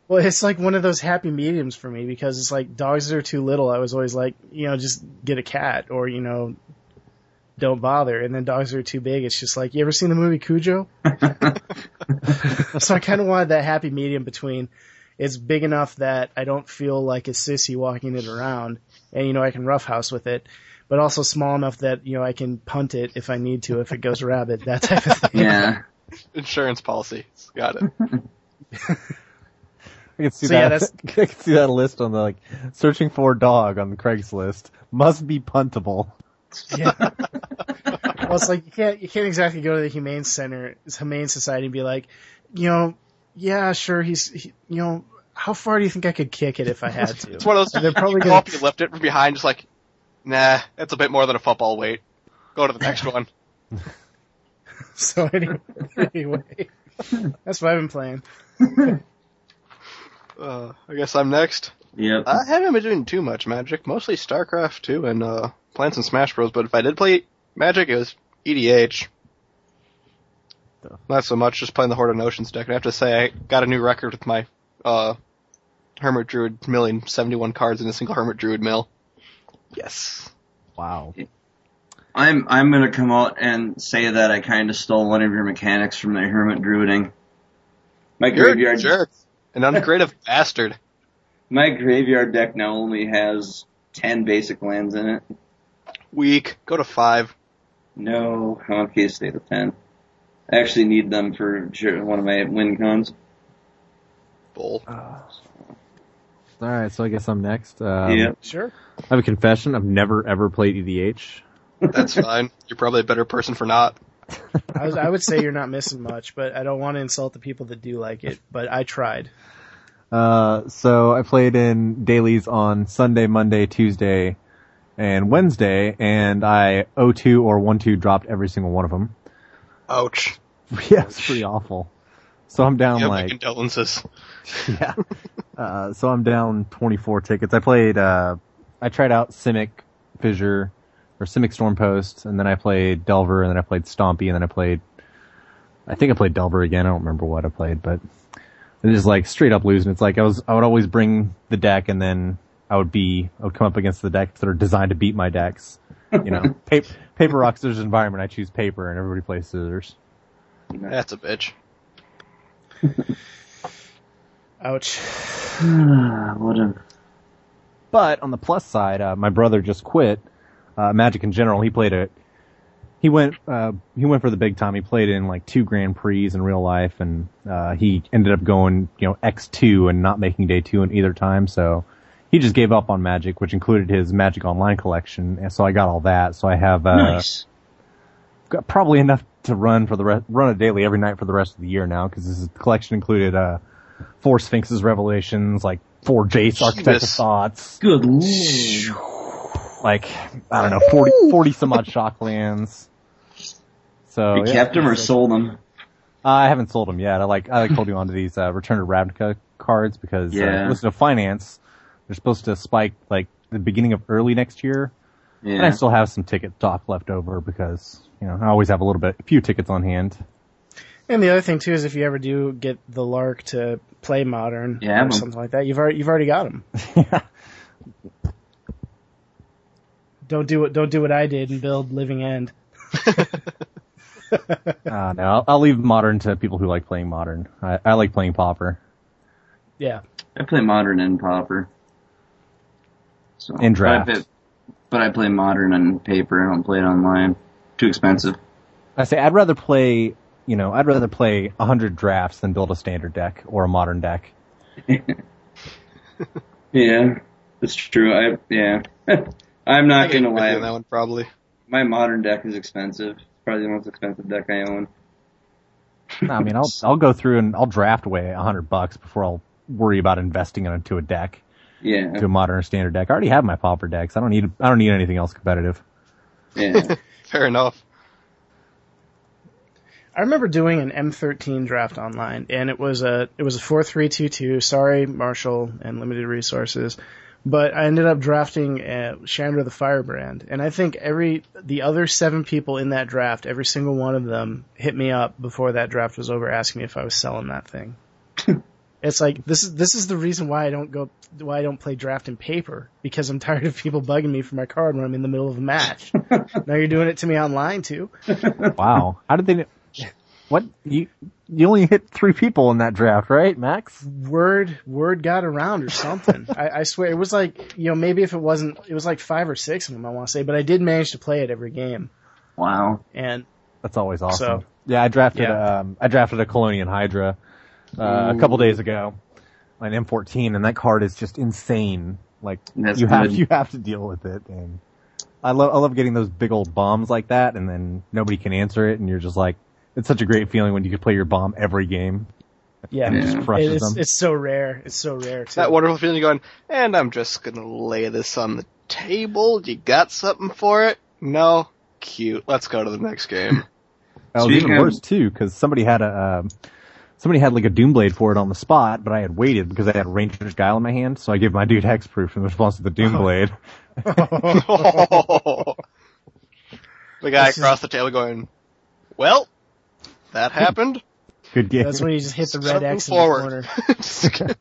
Well, it's like one of those happy mediums for me because it's like dogs that are too little. I was always like, you know, just get a cat or, you know, don't bother. And then dogs are too big. It's just like, you ever seen the movie Cujo? so I kind of wanted that happy medium between it's big enough that I don't feel like a sissy walking it around and, you know, I can roughhouse with it. But also small enough that, you know, I can punt it if I need to, if it goes rabid, that type of thing. yeah. Insurance policy. Got it. I can see So, yeah, that. that's- I can see that list on the like searching for dog on the Craigslist must be puntable. Yeah. well, it's like you can't you can't exactly go to the humane center, humane society, and be like, you know, yeah, sure, he's, he, you know, how far do you think I could kick it if I had to? It's one of those. They're probably you go gonna- up, you lift it from behind, just like, nah, that's a bit more than a football weight. Go to the next one. So anyway, anyway, that's what I've been playing. Uh, I guess I'm next. Yeah. I haven't been doing too much Magic, mostly StarCraft 2 and uh, playing some Smash Bros. But if I did play Magic, it was EDH. Not so much, just playing the Horde of Notions deck. And I have to say, I got a new record with my uh, Hermit Druid milling 71 cards in a single Hermit Druid mill. Yes. Wow. I'm I'm gonna come out and say that I kind of stole one of your mechanics from the Hermit Druiding. My You're a graveyard, jerk. An uncreative bastard. my graveyard deck now only has ten basic lands in it. Weak. Go to 5. No, okay, stay to ten. I actually need them for one of my win cons. Bull. Alright, so I guess I'm next. Um, yep. Sure. I have a confession. I've never ever played EDH. That's fine. You're probably a better person for not. I, was, I would say you're not missing much, but I don't want to insult the people that do like it. But I tried. Uh, so I played in dailies on Sunday, Monday, Tuesday, and Wednesday, and I 0-2 or 1-2 dropped every single one of them. Ouch. yeah, it's pretty awful. So I'm down Yeah, like, condolences. yeah. Uh, so I'm down 24 tickets. I played, uh, I tried out Simic Fissure, or Simic Stormpost, and then I played Delver, and then I played Stompy, and then I played, I think I played Delver again. I don't remember what I played, but it is like straight up losing. It's like I was, I would always bring the deck, and then I would be, I would come up against the decks that are designed to beat my decks. You know, paper, paper, rock, scissors environment. I choose paper, and everybody plays scissors. That's a bitch. Ouch. what a But on the plus side, uh, my brother just quit uh, Magic in general. He played it. he went uh, he went for the big time. He played in like two Grand Prix in real life, and uh, he ended up going you know X two and not making day two in either time. So he just gave up on Magic, which included his Magic Online collection. And so I got all that. So I have uh, nice. got probably enough to run for the rest, run a daily every night for the rest of the year now because this is, the collection included uh, four Sphinx's Revelations, like four Jace Architect of Thoughts, Good lord. like I don't know 40, 40 some odd Shocklands. So You yeah, kept them or sold them? I haven't sold them yet. I like I like holding on to these uh, Return to Ravnica cards because Yeah. uh, listen to finance. They're supposed to spike like the beginning of early next year, and I still have some ticket stock left over because you know I always have a little bit, a few tickets on hand. And the other thing too is if you ever do get the lark to play modern Yeah, or but- something like that, you've already you've already got them. yeah. Don't do what don't do what I did and build Living End. Uh, no, I'll, I'll leave modern to people who like playing modern. I, I like playing Pauper. Yeah. I play modern and pauper. So In draft. But I, but I play modern on paper. I don't play it online. Too expensive. I say I'd rather play, you know, I'd rather play a hundred drafts than build a standard deck or a modern deck. Yeah, that's true. I yeah. I'm not get gonna lie. on that one probably. My modern deck is expensive. It's probably the most expensive deck I own. I mean, I'll I'll go through and I'll draft away a hundred bucks before I'll worry about investing it into a deck, Yeah, to a modern standard deck. I already have my Pauper decks. I don't need I don't need anything else competitive. yeah. Fair enough. I remember doing an M13 draft online, and it was a it was a four three two two. Sorry, Marshall and limited resources, but I ended up drafting uh, Chandra the Firebrand, and I think every the other seven people in that draft, every single one of them hit me up before that draft was over, asking me if I was selling that thing. it's like this is this is the reason why I don't go why I don't play draft in paper because I'm tired of people bugging me for my card when I'm in the middle of a match. now you're doing it to me online too. Wow, how did they? What you you only hit three people in that draft, right, Max? word word got around or something. I, I swear it was like you know maybe if it wasn't it was like five or six of them I want to say, but I did manage to play it every game. Wow. And That's always awesome. So- yeah, I drafted Yeah. um I drafted a Kalonian Hydra uh, a couple days ago, an M14, and that card is just insane. Like That's you have you have to deal with it, and I love I love getting those big old bombs like that, and then nobody can answer it, and you're just like, it's such a great feeling when you can play your bomb every game. yeah, And it just crushes it's them. it's so rare. It's so rare too. That wonderful feeling you're going, and I'm just gonna lay this on the table. You got something for it? No? Cute. Let's go to the next game. That was even worse too, because somebody had a um, somebody had like a Doom Blade for it on the spot, but I had waited because I had Ranger's Guile in my hand, so I gave my dude hexproof in response to the Doom Blade. the guy This is- across the table going, well, that happened. Good game. That's when you just hit the red Something X in forward. the corner.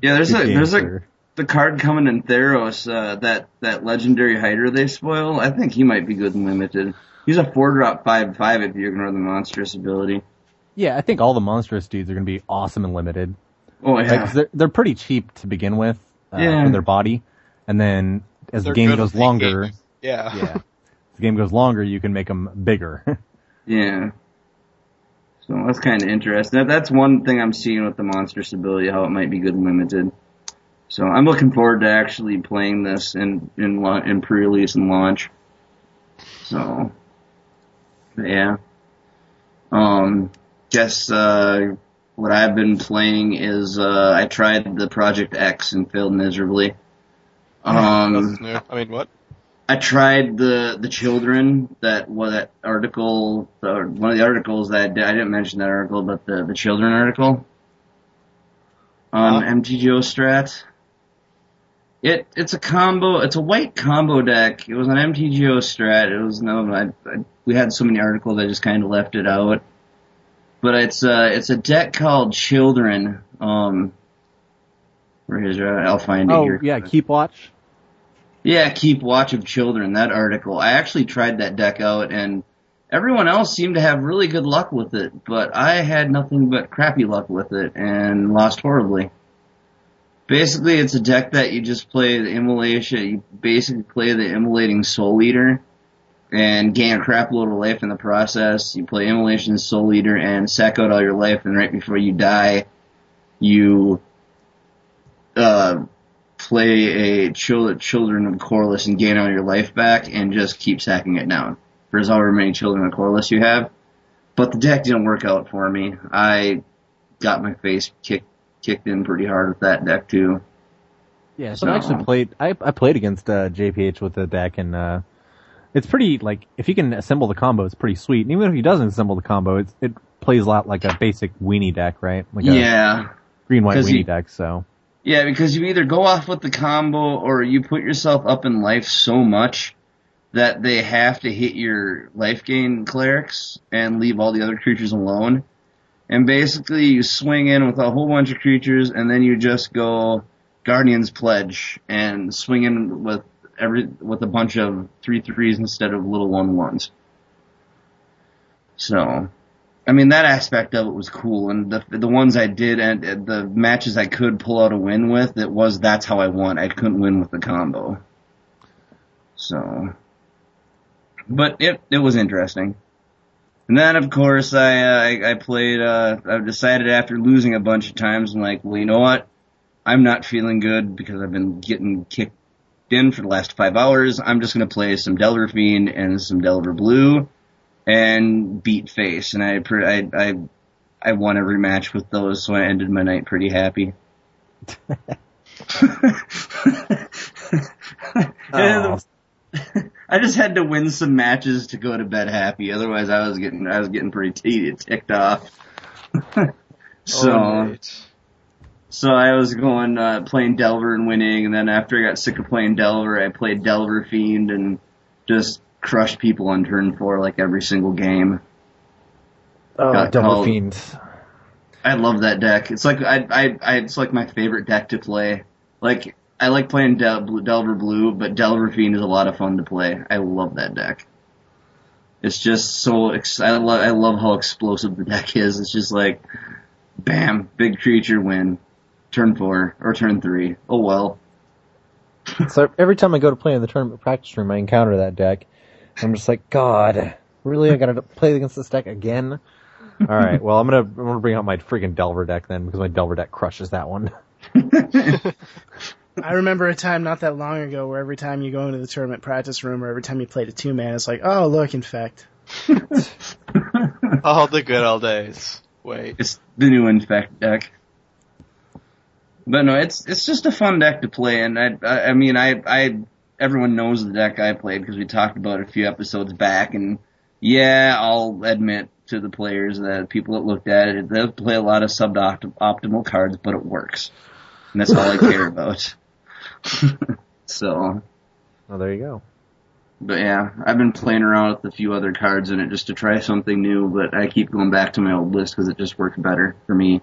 Yeah, there's a Good game, there's a the card coming in Theros, uh, that that legendary Hydra they spoil. I think he might be good and limited. He's a four drop five five if you ignore the monstrous ability. Yeah, I think all the monstrous dudes are going to be awesome and limited. Oh Like, they're they're pretty cheap to begin with uh, Yeah. for their body, and then as They're the game goes longer, gaming. Yeah. yeah, as the game goes longer, you can make them bigger. yeah. So that's kind of interesting. That, that's one thing I'm seeing with the monstrous ability, how it might be good and limited. So I'm looking forward to actually playing this in in in pre-release and launch. So yeah. Um, guess uh, what I've been playing is uh, I tried the Project X and failed miserably. Um, new. I mean, what? I tried the the children that what that article the, one of the articles that I, did, I didn't mention that article but the the children article on. MTGO Strat. It it's a combo. It's a white combo deck. It was an MTGO Strat. It was no. I, I, we had so many articles. I just kind of left it out. But it's uh it's a deck called Children. Um, where is it? I'll find it oh here. yeah, keep watch. Yeah, keep watch of children. That article. I actually tried that deck out, and everyone else seemed to have really good luck with it, but I had nothing but crappy luck with it and lost horribly. Basically, it's a deck that you just play the immolation. You basically play the immolating Soul Eater and gain a crap load of life in the process. You play immolation Soul Eater and sack out all your life, and right before you die, you uh, play a Chil- Children of Korlis and gain all your life back and just keep sacking it down for however many children of Korlis you have. But the deck didn't work out for me. I got my face kicked kicked in pretty hard with that deck too. Yeah, so I actually played. I I played against uh, JPH with the deck, and uh, it's pretty like if he can assemble the combo, it's pretty sweet. And even if he doesn't assemble the combo, it's, it plays a lot like a basic weenie deck, right? Like a yeah, green white weenie he- deck. So yeah, because you either go off with the combo or you put yourself up in life so much that they have to hit your life gain clerics and leave all the other creatures alone. And basically you swing in with a whole bunch of creatures and then you just go Guardian's Pledge and swing in with every, with a bunch of three threes instead of little one ones. So, I mean, that aspect of it was cool, and the the ones I did and the matches I could pull out a win with, it was that's how I won. I couldn't win with the combo. So, but it it was interesting. And then of course I uh, I, I played. Uh, I decided after losing a bunch of times, I'm like, well, you know what? I'm not feeling good because I've been getting kicked in for the last five hours. I'm just gonna play some Delver Fiend and some Delver Blue and beat face, and I, pre- I, I, I won every match with those, so I ended my night pretty happy. Oh. I just had to win some matches to go to bed happy. Otherwise, I was getting, I was getting pretty t- ticked off. so, Alright. So I was going uh, playing Delver and winning, and then after I got sick of playing Delver, I played Delver Fiend and just crushed people on turn four like every single game. oh, Got Double called- Fiend. I love that deck. It's like I, I, I it's like my favorite deck to play. Like I like playing Del- Delver Blue, but Delver Fiend is a lot of fun to play. I love that deck. It's just so ex- I love I love how explosive the deck is. It's just like, bam, big creature win, turn four or turn three. Oh well. So every time I go to play in the tournament practice room, I encounter that deck. I'm just like, God, really? I gotta play against this deck again? All right. Well, I'm gonna I'm gonna bring out my freaking Delver deck then because my Delver deck crushes that one. I remember a time not that long ago where every time you go into the tournament practice room or every time you played a two man, it's like, oh look, infect. All the good old days. Wait. It's the new infect deck. But no, it's it's just a fun deck to play, and I I, I mean I I everyone knows the deck I played because we talked about it a few episodes back, and yeah, I'll admit to the players that people that looked at it, they'll play a lot of suboptimal cards, but it works, and that's all I care about. so, Oh, there you go. but yeah, I've been playing around with a few other cards in it just to try something new, but I keep going back to my old list because it just works better for me.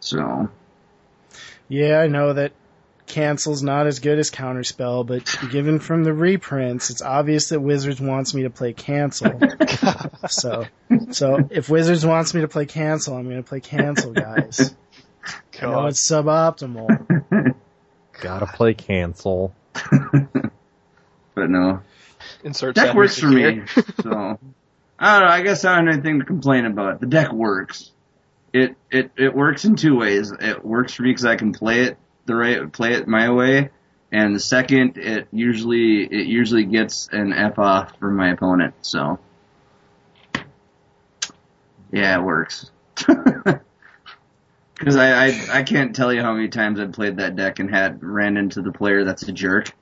So. Yeah, I know that cancel's not as good as counterspell, but given from the reprints, it's obvious that Wizards wants me to play cancel. so, so if Wizards wants me to play cancel, I'm going to play cancel, guys. I know it's suboptimal. Gotta play cancel. But no, Insert deck works for here. me. So I don't know. I guess I don't have anything to complain about. The deck works. It it it works in two ways. It works for me because I can play it the right play it my way, and the second, it usually it usually gets an f off from my opponent. So yeah, it works. Because I, I I can't tell you how many times I've played that deck and had ran into the player that's a jerk,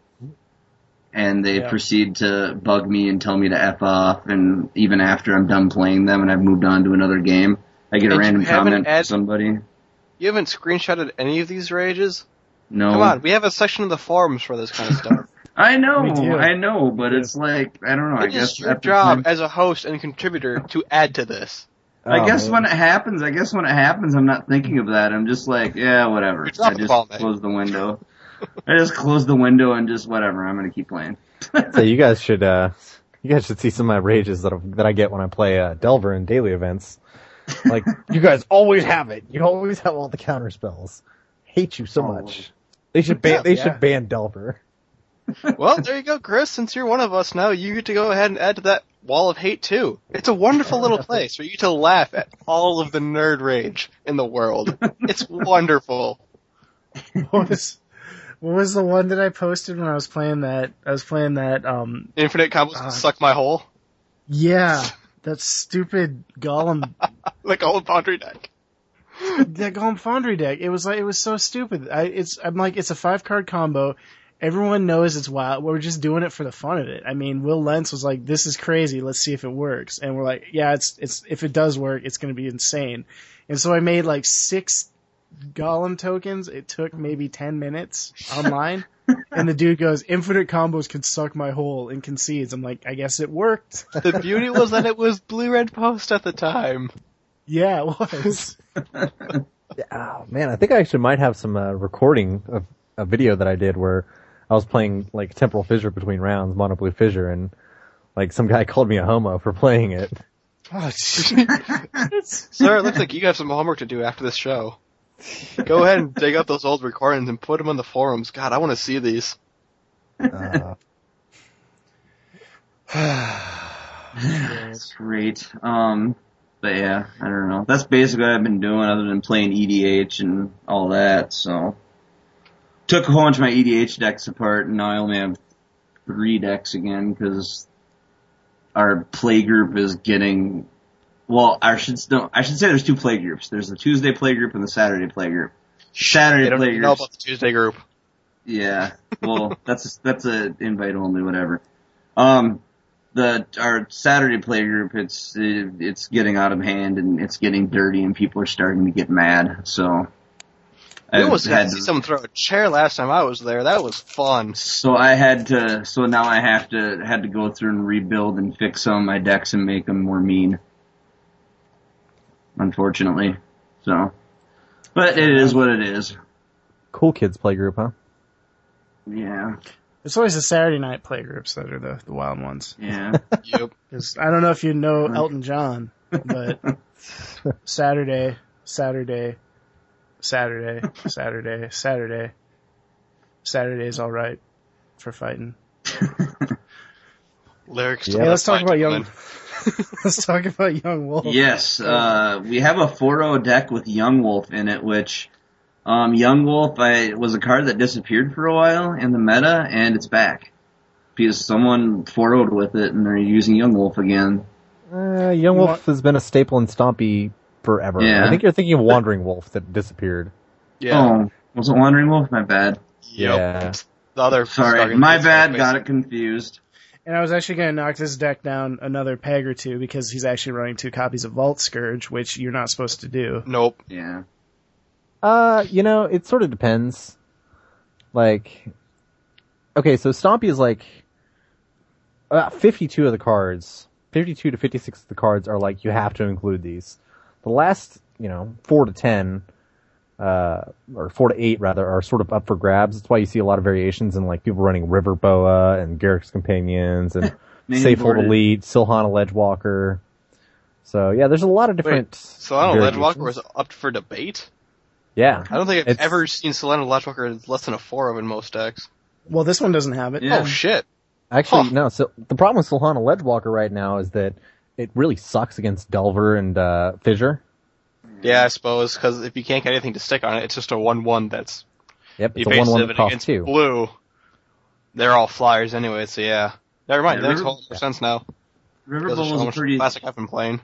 and they Yeah. proceed to bug me and tell me to f off, and even after I'm done playing them and I've moved on to another game, I get a And you random haven't comment from somebody. You haven't screenshotted any of these rages? No, Come on, we have a section of the forums for this kind of stuff. I know, I know, but Yeah. it's like I don't know. I It guess is your job time- as a host and contributor to add to this. I Oh, guess man. when it happens, I guess when it happens, I'm not thinking of that. I'm just like, yeah, whatever. I just ball, close the window. I just close the window and just whatever. I'm gonna keep playing. So you guys should uh you guys should see some of my rages that that I get when I play uh, Delver in daily events. Like, you guys always have it. You always have all the counter spells. Hate you so Oh. much. They should ban, they Yeah. should ban Delver. Well, there you go, Chris. Since you're one of us now, you get to go ahead and add to that wall of hate too. It's a wonderful little place for you to laugh at all of the nerd rage in the world. It's wonderful. what was what was the one that I posted when I was playing that? I was playing that. Um, Infinite combos Uh, suck my hole. Yeah, that stupid Golem, like all Foundry deck. that Golem Foundry deck. It was like it was so stupid. I it's I'm like it's a five card combo. Everyone knows it's wild. We're just doing it for the fun of it. I mean, Will Lentz was like, "This is crazy. Let's see if it works." And we're like, "Yeah, it's it's if it does work, it's going to be insane." And so I made like six Golem tokens. It took maybe ten minutes online. and the dude goes, "Infinite combos can suck my hole," and concedes. I'm like, "I guess it worked." The beauty was that it was blue red post at the time. Yeah, it was. Oh man, I think I actually might have some uh, recording of a video that I did where I was playing like Temporal Fissure between rounds, Mono Blue Fissure, and like some guy called me a homo for playing it. Oh, jeez. Sir, it looks like you have some homework to do after this show. Go ahead and dig up those old recordings and put them on the forums. God, I want to see these. Uh, That's great. Um, but yeah, I don't know. That's basically what I've been doing other than playing EDH and all that, so. Took a whole bunch of my EDH decks apart and now I only have three decks again because our play group is getting, well, I should, no, I should say there's two play groups. There's the Tuesday play group and the Saturday play group. Saturday They don't play even know about the Tuesday group. Yeah. Well, that's that's a invite only, whatever. Um, the our Saturday play group, it's it, it's getting out of hand and it's getting dirty, and people are starting to get mad. So I almost had had to see someone throw a chair last time I was there. That was fun. so I had to. So now I have to had to go through and rebuild and fix some of my decks and make them more mean. Unfortunately, so. But it is what it is. cool kids playgroup, huh? Yeah, It's always the Saturday night play groups that are the, the wild ones. yeah. Yep. 'Cause I don't know if you know Elton John, but Saturday, Saturday, Saturday, Saturday, Saturday, Saturday's all right for fighting. Lyrics. Yeah. to Hey, let's talk about young. Woman. let's talk about Young Wolf. Yes, uh, we have a 4-0 deck with Young Wolf in it, which, um, Young Wolf I, was a card that disappeared for a while in the meta, and it's back. Because someone 4 with it, and they're using Young Wolf again. Uh, Young Wolf has been a staple in Stompy forever. Yeah. I think you're thinking of Wandering Wolf that disappeared. Yeah. Oh, was it Wandering Wolf? My bad. Yep. Yeah. The other. Sorry, my bad, got it confused. And I was actually going to knock this deck down another peg or two because he's actually running two copies of Vault Skirge, which you're not supposed to do. Nope. Yeah. Uh, you know, it sort of depends. Like, okay, so Stompy is like, about 52 of the cards, 52 to 56 of the cards are like, you have to include these. The last, you know, 4 to 10, uh, or 4 to 8 rather, are sort of up for grabs. That's why you see a lot of variations in like people running River Boa and Garruk's Companions and Safehold Safe Hold boarded. Elite, Silhana Ledgewalker. So yeah, there's a lot of different. So I don't know. variations. Ledgewalker was up for debate. Yeah. I don't think I've It's- ever seen Silhana Ledgewalker less than a four of in most decks. Well, this one doesn't have it. Yeah. Oh shit. Actually, Huh. no. So the problem with Silhana Ledgewalker right now is that it really sucks against Delver and uh, Fissure. Yeah, I suppose because if you can't get anything to stick on it, it's just a one-one that's Yep, it's a one-one that against two. blue. They're all flyers anyway, so yeah. Never mind. Yeah, that makes River- a whole lot more sense now. River Goes to Bowl how is pretty. classic I've been playing.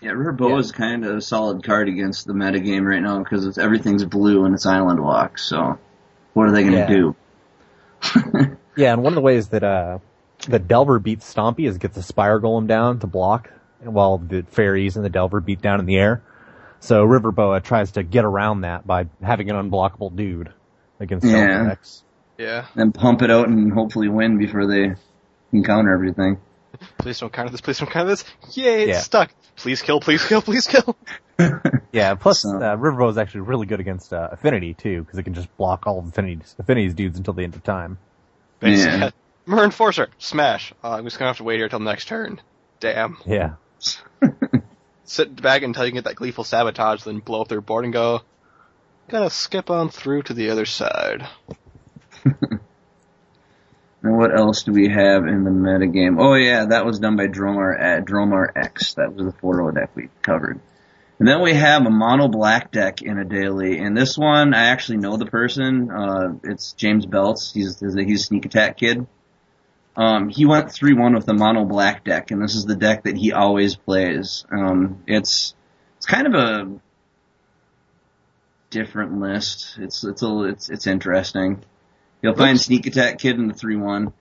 Yeah, River Boa Yeah. is kind of a solid card against the metagame right now because it's everything's blue and it's Island Walk. So, what are they going to Yeah. do? Yeah, and one of the ways that uh, that Delver beats Stompy is gets a Spire Golem down to block, while the fairies and the Delver beat down in the air. So Riverboa tries to get around that by having an unblockable dude against Yeah. Delver decks. Yeah. Then pump it out and hopefully win before they can counter everything. Please don't counter this. Please don't counter this. Yay, it's Yeah. stuck. Please kill. Please kill. Please kill. Yeah, plus So- uh, Riverboa is actually really good against uh, Affinity too, because it can just block all of Affinity's, Affinity's dudes until the end of time. Basically, Yeah. Myr Enforcer. Smash. Uh, I'm just gonna have to wait here till next turn. Damn. Yeah. Sit back until you get that gleeful sabotage, then blow up their board and go. Gotta skip on through to the other side. And what else do we have in the metagame? Oh yeah, that was done by Dromar at Dromar X. That was the 4 deck we covered. And then we have a mono black deck in a daily, and this one I actually know the person. Uh, it's James Belts. He's he's a sneak attack kid. Um, he went 3-1 with the mono black deck, and this is the deck that he always plays. Um, it's, it's kind of a different list. It's, it's a, it's, it's interesting. You'll find Sneak Attack Kid in the 3-1.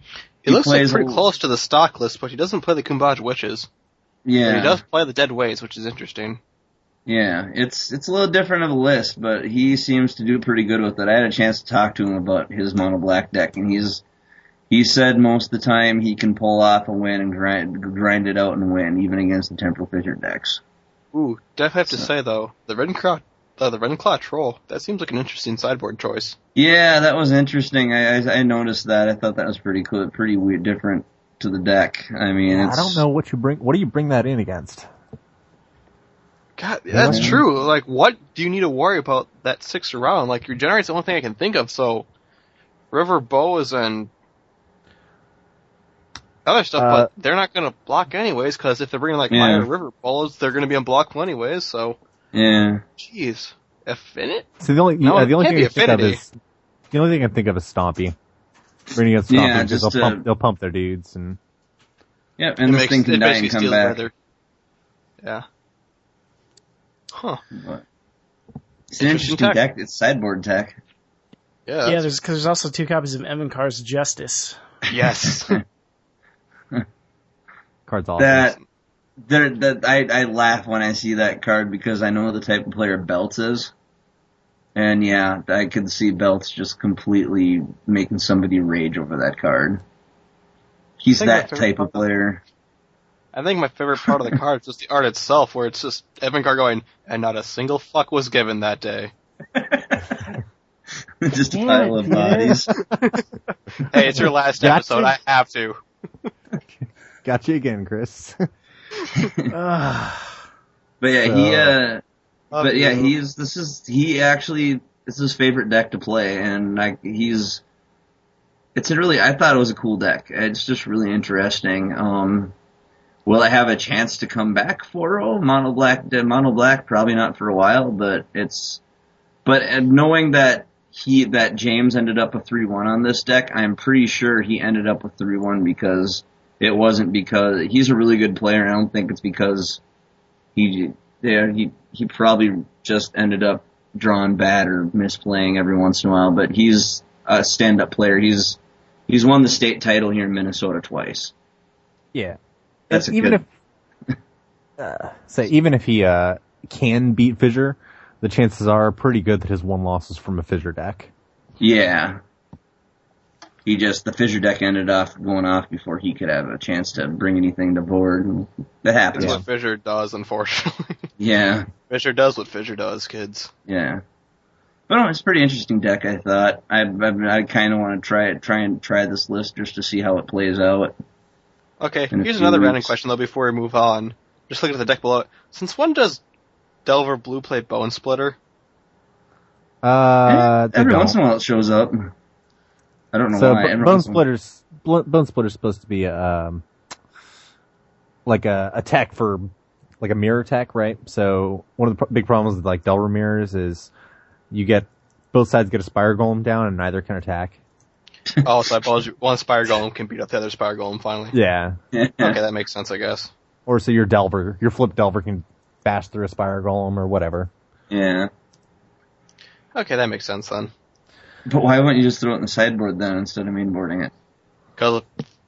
He, He looks like pretty a- close to the stock list, but he doesn't play the Cuombajj Witches. But Yeah. he does play the Dead Ways, which is interesting. Yeah, it's it's a little different of a list, but he seems to do pretty good with it. I had a chance to talk to him about his mono black deck, and he's he said most of the time he can pull off a win and grind grind it out and win, even against the Temporal Fissure decks. Ooh, definitely have to say though, the Redenclaw, uh, the Rendclaw Trow, that seems like an interesting sideboard choice. Yeah, that was interesting. I I, I noticed that. I thought that was pretty cool, pretty weird, different to the deck. I mean, I don't know what you bring. What do you bring that in against? God, that's Yeah. true. Like, what do you need to worry about that six around? Like, your generate's the only thing I can think of, so River Boas and other stuff, Uh, but they're not gonna block anyways, cause if they're bringing like Yeah. minor River Boas, they're gonna be unblockable anyways, so, Yeah, jeez. Affinit? So the only No, yeah, it the only thing I think of is the only thing I think of is Stompy. Bringing against Stompy Yeah, because just, they'll uh, pump they'll pump their dudes and yeah, And it this makes, thing can die and come back. weather. Yeah. Huh. But it's Interesting an interesting tech. deck. It's sideboard tech. Yeah. yeah, there's because there's also two copies of Evincar's Justice. yes. cards off. That that I I laugh when I see that card because I know the type of player Belts is. And yeah, I could see Belts just completely making somebody rage over that card. He's I think my that type of player. I think my favorite part of the card is just the art itself, where it's just Evincar going, and not a single fuck was given that day. just a pile of bodies. Hey, it's your last episode. I have to. Got you again, Chris. Ugh. But yeah, he uh but yeah, you. he's this is he actually it's his favorite deck to play, and like he's it's a really I thought it was a cool deck. It's just really interesting. Um, will I have a chance to come back for oh mono black mono black? Probably not for a while, but it's but uh, knowing that he that James ended up a three one on this deck, I'm pretty sure he ended up with three one because it wasn't because he's a really good player. and I don't think it's because he yeah, he he probably just ended up drawn bad or misplaying every once in a while, but he's a stand up player. He's he's won the state title here in Minnesota twice. Yeah. That's even good- if uh, say even if he uh can beat Fissure, the chances are pretty good that his one loss is from a Fissure deck. Yeah. He just the fissure deck ended off going off before he could have a chance to bring anything to board. That It's happens. what Fissure does, unfortunately. Yeah, Fissure does what Fissure does, kids. yeah. But no, it's a pretty interesting deck. I thought I I, I kind of want to try it, try and try this list just to see how it plays out. Okay, here's few another random question though before we move on. Just looking at the deck below. Since when does Delver Blue play Bone Splitter? Uh, Every don't. once in a while it shows up. I don't know so why. Bo- Every Bone once in a while- Splitter's Bl- Bone Splitter's supposed to be um like a attack for like a mirror attack, right? So one of the pro- big problems with like Delver mirrors is you get both sides get a Spire Golem down and neither can attack. oh, so I suppose one Spire Golem can beat up the other Spire Golem finally. Yeah. Okay, that makes sense, I guess. Or so your Delver, your flip Delver can bash through a Spire Golem or whatever. yeah. Okay, that makes sense then. But why wouldn't you just throw it in the sideboard then instead of mainboarding it? Because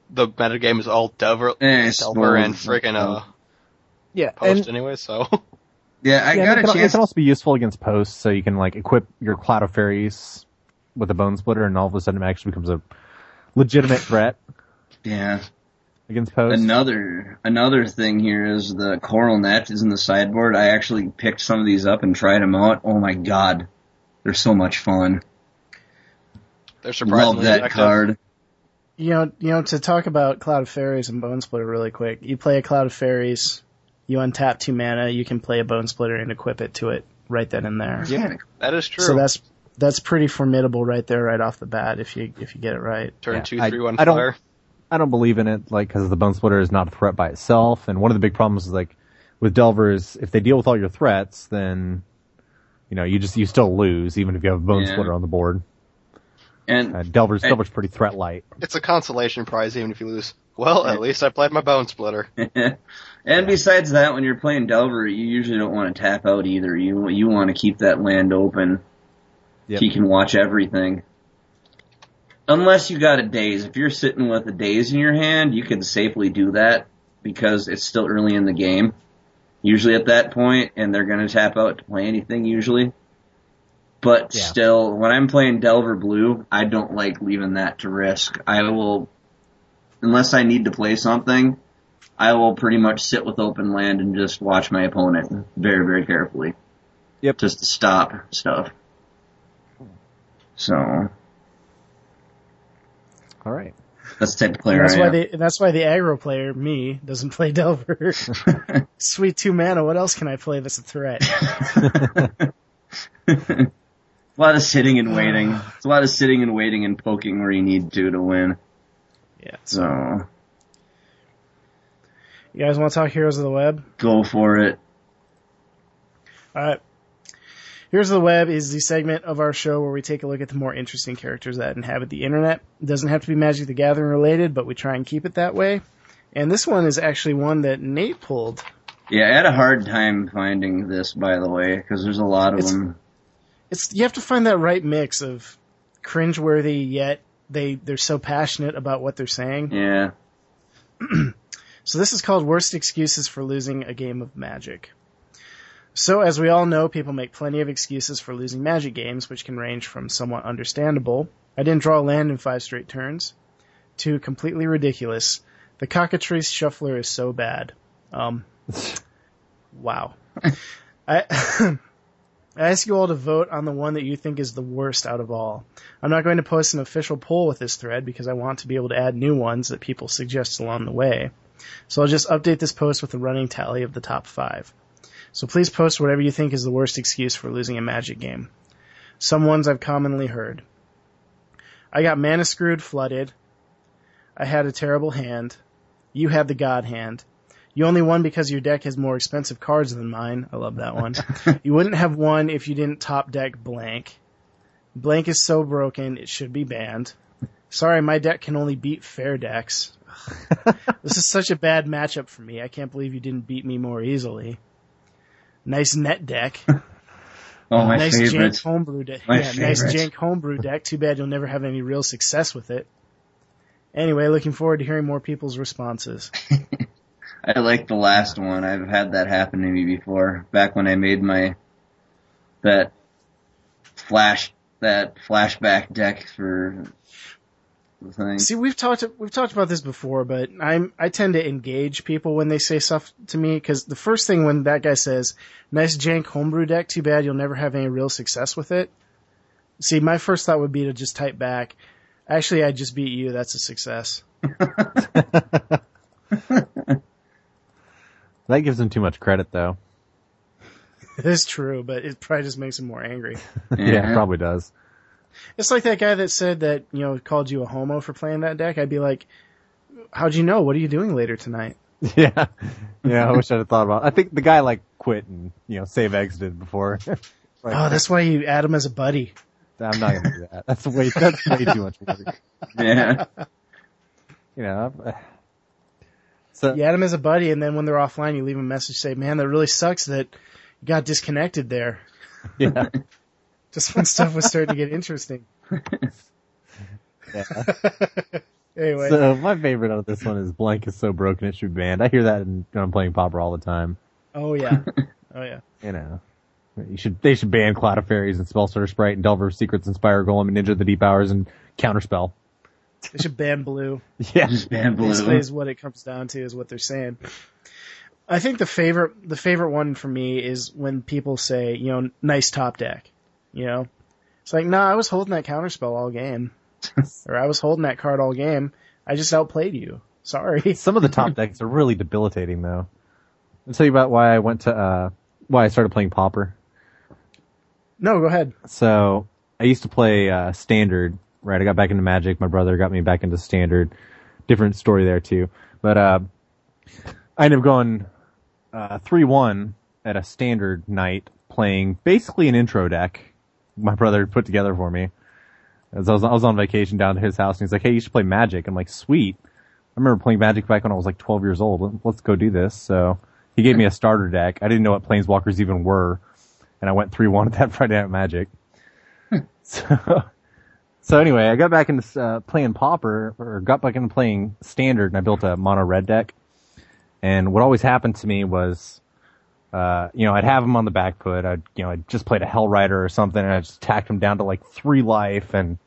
the metagame is all Delver, Eh, Delver and spoiled. freaking uh, Yeah. Post anyway, so. Yeah, I yeah, got it, a can, it can also be useful against posts, so you can like equip your Cloud of Faeries with a Bone Splitter, and all of a sudden it actually becomes a legitimate threat Yeah. against posts. Another another thing here is the coral net is in the sideboard. I actually picked some of these up and tried them out. Oh my god, they're so much fun. They're surprisingly Love that effective. card. You know, you know, to talk about Cloud of Faeries and Bone Splitter really quick. You play a Cloud of Faeries, you untap two mana, you can play a Bone Splitter and equip it to it right then and there. Yeah. That is true. So that's that's pretty formidable right there, right off the bat, if you if you get it right. Turn Yeah, two, I- one I don't- I don't believe in it, like, because the Bone Splitter is not a threat by itself, and one of the big problems is like with Delvers, if they deal with all your threats, then you know you just you still lose even if you have a Bone Yeah. Splitter on the board. And Uh, Delver's Hey. Delver's pretty threat light. It's a consolation prize even if you lose. Well, at least I played my bone splitter. and besides that, when you're playing Delver, you usually don't want to tap out either. You you want to keep that land open Yep. so you can watch everything. Unless you got a daze. If you're sitting with a daze in your hand, you can safely do that because it's still early in the game. Usually at that point, and they're going to tap out to play anything usually. But Yeah. still, when I'm playing Delver Blue, I don't like leaving that to risk. I will, unless I need to play something, I will pretty much sit with open land and just watch my opponent very, very carefully. Yep. Just to stop stuff. So, All right. that's the type of player And that's I why am. the that's why the aggro player, me, doesn't play Delver. Sweet two mana, what else can I play that's a threat? a lot of sitting and waiting. It's a lot of sitting and waiting and poking where you need to to win. Yeah. So, You guys want to talk Heroes of the Web? go for it. Alright. Here's the Web is the segment of our show where we take a look at the more interesting characters that inhabit the internet. It doesn't have to be Magic the Gathering related, but we try and keep it that way. And this one is actually one that Nate pulled. Yeah, I had a hard time finding this, by the way, because there's a lot of It's- them. It's you have to find that right mix of cringeworthy yet they they're so passionate about what they're saying. Yeah. So this is called Worst Excuses for Losing a Game of Magic. So as we all know, people make plenty of excuses for losing Magic games, which can range from somewhat understandable, I didn't draw a land in five straight turns, to completely ridiculous. The Cockatrice Shuffler is so bad. Um, wow. I, I ask you all to vote on the one that you think is the worst out of all. I'm not going to post an official poll with this thread because I want to be able to add new ones that people suggest along the way. So I'll just update this post with a running tally of the top five. So please post whatever you think is the worst excuse for losing a magic game. Some ones I've commonly heard. I got mana screwed flooded. I had a terrible hand. You had the god hand. You only won because your deck has more expensive cards than mine. I love that one. you wouldn't have won if you didn't top deck blank. Blank is so broken, it should be banned. Sorry, my deck can only beat fair decks. this is such a bad matchup for me. I can't believe you didn't beat me more easily. Nice net deck. Oh, my nice favorite. jank homebrew deck. Yeah, nice jank homebrew deck. Too bad you'll never have any real success with it. Anyway, looking forward to hearing more people's responses. I like the last one. I've had that happen to me before. Back when I made my that flash that flashback deck for the thing. See, we've talked we've talked about this before, but I'm I tend to engage people when they say stuff to me because the first thing when that guy says, "Nice jank homebrew deck, too bad you'll never have any real success with it." See, my first thought would be to just type back, "Actually, I just beat you. That's a success." That gives him too much credit, though. It is true, but it probably just makes him more angry. Yeah, it probably does. It's like that guy that said that you know called you a homo for playing that deck. I'd be like, "How'd you know? What are you doing later tonight?" Yeah, yeah. I wish I'd have thought about. I think the guy like quit and you know save exited before. Like, Oh, that's why you add him as a buddy. I'm not gonna do that. That's way that's way too much work. Yeah. You know. uh, So You add him as a buddy, and then when they're offline, you leave him a message say, "Man, that really sucks that you got disconnected there." yeah, Just when stuff was starting to get interesting. yeah. Anyway, So my favorite out of this one is blank is so broken it should be banned. I hear that in, when I'm playing Pauper all the time. oh yeah, oh yeah. You know. You should they should ban Cloud of Faeries and Spellstutter Sprite and Delver Secrets Inspire Golem and Ninja of the Deep Hours and Counterspell. They should ban blue. Yeah. Just ban Basically, is what it comes down to, is what they're saying. I think the favorite, the favorite one for me is when people say, you know, nice top deck. You know, it's like, nah, I was holding that counterspell all game, or I was holding that card all game. I just outplayed you. Sorry. Some of the top decks are really debilitating though. I'll tell you about why I went to uh why I started playing Pauper. No, go ahead. So I used to play uh, standard, right? I got back into Magic. My brother got me back into standard. Different story there too. But uh, I ended up going uh, three one at a standard night, playing basically an intro deck. My brother put together for me. As I was, I was on vacation down to his house and he's like, hey, you should play Magic. I'm like, sweet. I remember playing Magic back when I was like 12 years old. Let's go do this. So he gave me a starter deck. I didn't know what Planeswalkers even were. And I went 3-1 at that Friday Night Magic. so, so anyway, I got back into uh, playing Pauper, or got back into playing Standard, and I built a mono red deck. And what always happened to me was, uh, you know, I'd have him on the back foot. I'd, you know, I'd just played a Hell Rider or something, and I just tacked him down to like three life, and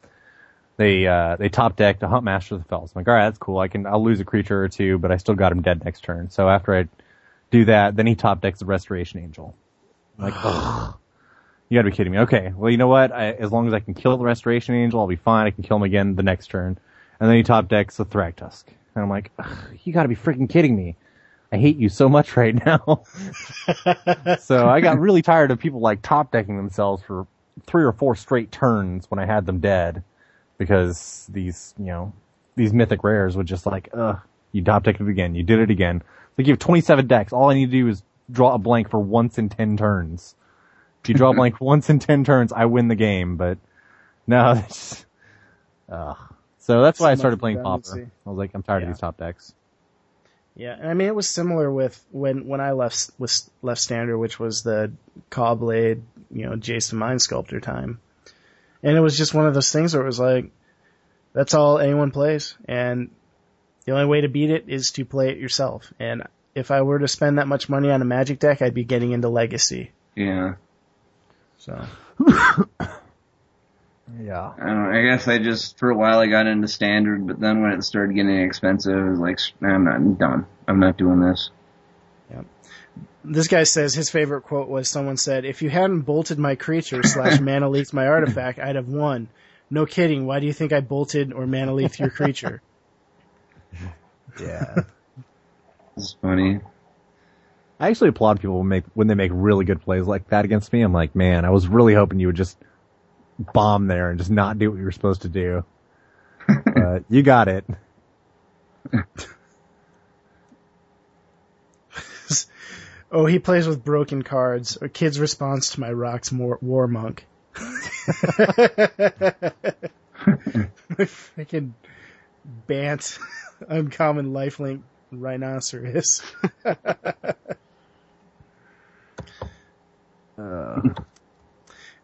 they uh, they top decked a Huntmaster of the Fells. I'm like, all right, that's cool. I can I'll lose a creature or two, but I still got him dead next turn. So after I do that, then he top decks the Restoration Angel. I'm like, ugh. You gotta be kidding me. Okay, well, you know what? I, as long as I can kill the Restoration Angel, I'll be fine. I can kill him again the next turn. And then he top decks the Thragtusk. And I'm like, you gotta be freaking kidding me. I hate you so much right now. so I got really tired of people like top decking themselves for three or four straight turns when I had them dead. Because these, you know, these mythic rares would just like, ugh, you top decked it again. You did it again. Like you have 27 decks. All I need to do is draw a blank for once in 10 turns. If you draw a blank once in 10 turns, I win the game, but no, that's, uh, so that's why I started playing Pauper. I was like, I'm tired Yeah. of these top decks. Yeah, and I mean it was similar with when when I left with left standard, which was the Cawblade, you know, Jace, the Mind Sculptor time, and it was just one of those things where it was like, that's all anyone plays, and the only way to beat it is to play it yourself. And if I were to spend that much money on a Magic deck, I'd be getting into Legacy. Yeah. So Yeah. I don't know. I guess I just, for a while I got into standard, but then when it started getting expensive, I was like, I'm not, I'm done. I'm not doing this. Yeah. This guy says his favorite quote was someone said, "If you hadn't bolted my creature slash mana leaked my artifact, I'd have won." No kidding. Why do you think I bolted or mana leaked your creature? Yeah. It's funny. I actually applaud people when make when they make really good plays like that against me. I'm like, man, I was really hoping you would just bomb there and just not do what you were supposed to do. but you got it. Oh, he plays with broken cards. A kid's response to my Rhox War, war monk. my freaking bant uncommon lifelink rhinoceros. Uh,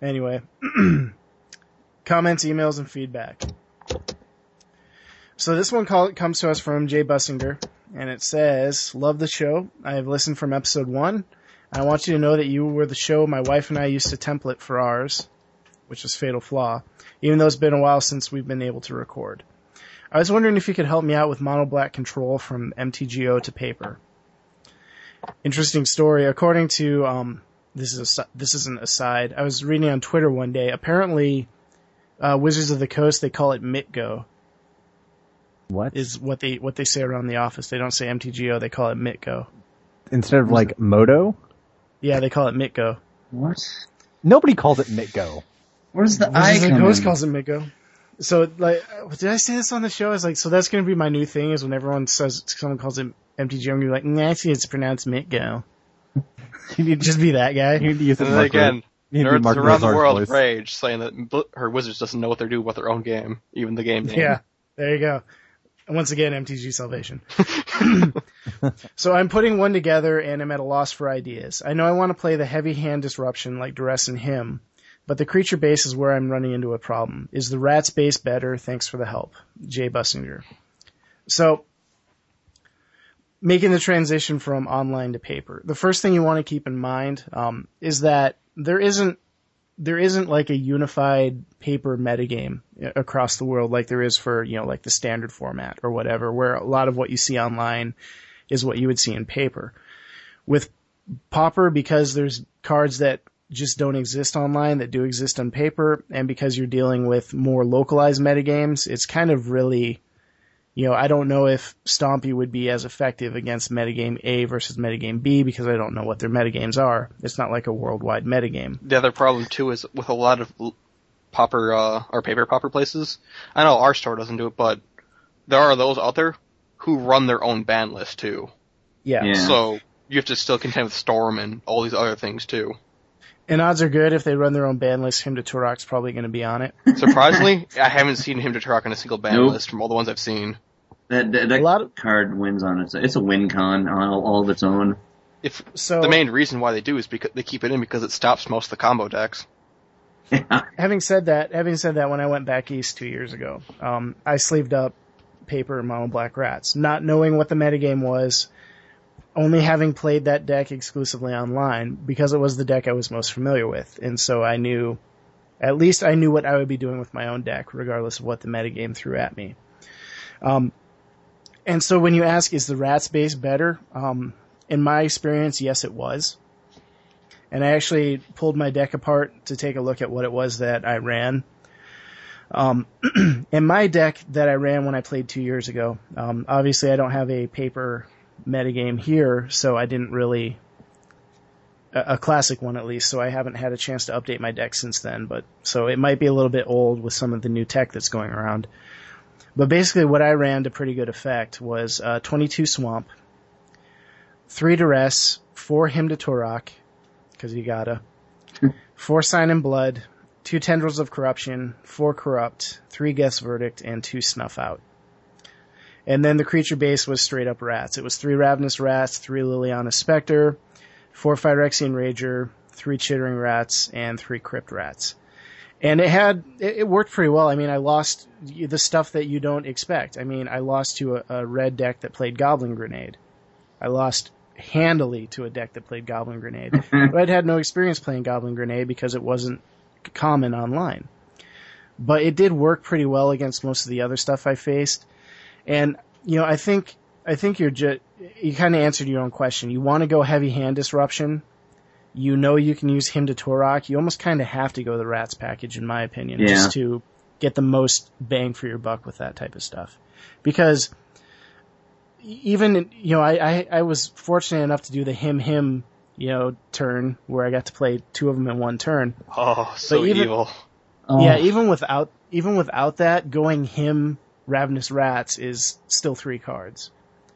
Anyway, comments, emails, and feedback. So this one call, comes to us from Jay Bussinger, and it says, "Love the show. I have listened from episode one. I want you to know that you were the show my wife and I used to template for ours, which is Fatal Flaw. Even though it's been a while since we've been able to record. I was wondering if you could help me out with mono black control from MTGO to paper. Interesting story. According to um, this is a, this is an aside. I was reading on Twitter one day. Apparently, uh, Wizards of the Coast they call it Mitgo what? is what they what they say around the office. They don't say MTGO. They call it Mitgo. Instead of like Moto? Yeah, they call it Mitgo. What? Nobody calls it Mitgo. Where's the Wizards of the icon? Coast calls it Mitgo. So like, did I say this on the show? I was like, so that's gonna be my new thing is when everyone says someone calls it MTGO, I'm gonna be like, nah, actually it's pronounced Mitgo. You need, to Just be that guy. you need to use it And then Mark again, you need nerds around the world voice. rage saying that Bl- her Wizards doesn't know what they're doing with their own game, even the game name. Yeah, there you go. Once again, MTG Salvation. so I'm putting one together and I'm at a loss for ideas. I know I want to play the heavy hand disruption like Duress and Hymn, but the creature base is where I'm running into a problem. Is the Rats base better? Thanks for the help. Jay Bussinger. So, making the transition from online to paper. The first thing you want to keep in mind um, is that there isn't there isn't like a unified paper metagame across the world like there is for, you know, like the standard format or whatever, where a lot of what you see online is what you would see in paper. With Pauper, because there's cards that just don't exist online that do exist on paper, and because you're dealing with more localized metagames, it's kind of really, you know, I don't know if Stompy would be as effective against metagame A versus metagame B because I don't know what their metagames are. It's not like a worldwide metagame. The other problem too is with a lot of pauper uh, or paper pauper places. I know our store doesn't do it, but there are those out there who run their own ban list too. Yeah. Yeah. So you have to still contend with Storm and all these other things too. And odds are good if they run their own ban list, Hymn to Tourach's probably going to be on it. Surprisingly, I haven't seen Hymn to Tourach on a single ban Nope. list from all the ones I've seen. That that, that A lot of- card wins on its. It's a win con on all, all of its own. If So the main reason why they do is because they keep it in because it stops most of the combo decks. having said that, having said that, when I went back east two years ago, um, I sleeved up paper and mono black rats, not knowing what the metagame was, only having played that deck exclusively online because it was the deck I was most familiar with, and so I knew, at least I knew what I would be doing with my own deck, regardless of what the metagame threw at me. Um, and so when you ask, is the rats base better? Um, in my experience, yes, it was and I actually pulled my deck apart to take a look at what it was that I ran. Um, in my deck that I ran when I played two years ago, um, obviously I don't have a paper metagame here, so I didn't really a, a classic one at least, so I haven't had a chance to update my deck since then. But so it might be a little bit old with some of the new tech that's going around. But basically, what I ran to pretty good effect was uh, 22 Swamp, three Duress, four Hymn to Tourach, because you gotta. Four Sign in Blood, two Tendrils of Corruption, four Corrupt, three Geth's Verdict, and two Snuff Out. And then the creature base was straight up rats. It was three Ravenous Rats, three Liliana Spectre, four Phyrexian Rager, three Chittering Rats, and three Crypt Rats. And it had, it, it worked pretty well. I mean, I lost the stuff that you don't expect. I mean, I lost to a, a red deck that played Goblin Grenade. I lost handily to a deck that played Goblin Grenade. but I'd had no experience playing Goblin Grenade because it wasn't common online. But it did work pretty well against most of the other stuff I faced. And, you know, I think, I think you're just, you kind of answered your own question. You want to go heavy hand disruption. You know you can use Hymn to Tourach. You almost kind of have to go the Rats package, in my opinion, Yeah. just to get the most bang for your buck with that type of stuff. Because even you know, I, I I was fortunate enough to do the him him you know turn where I got to play two of them in one turn. Oh, so even- evil. Oh, Yeah, even without even without that, going him ravenous rats is still three cards.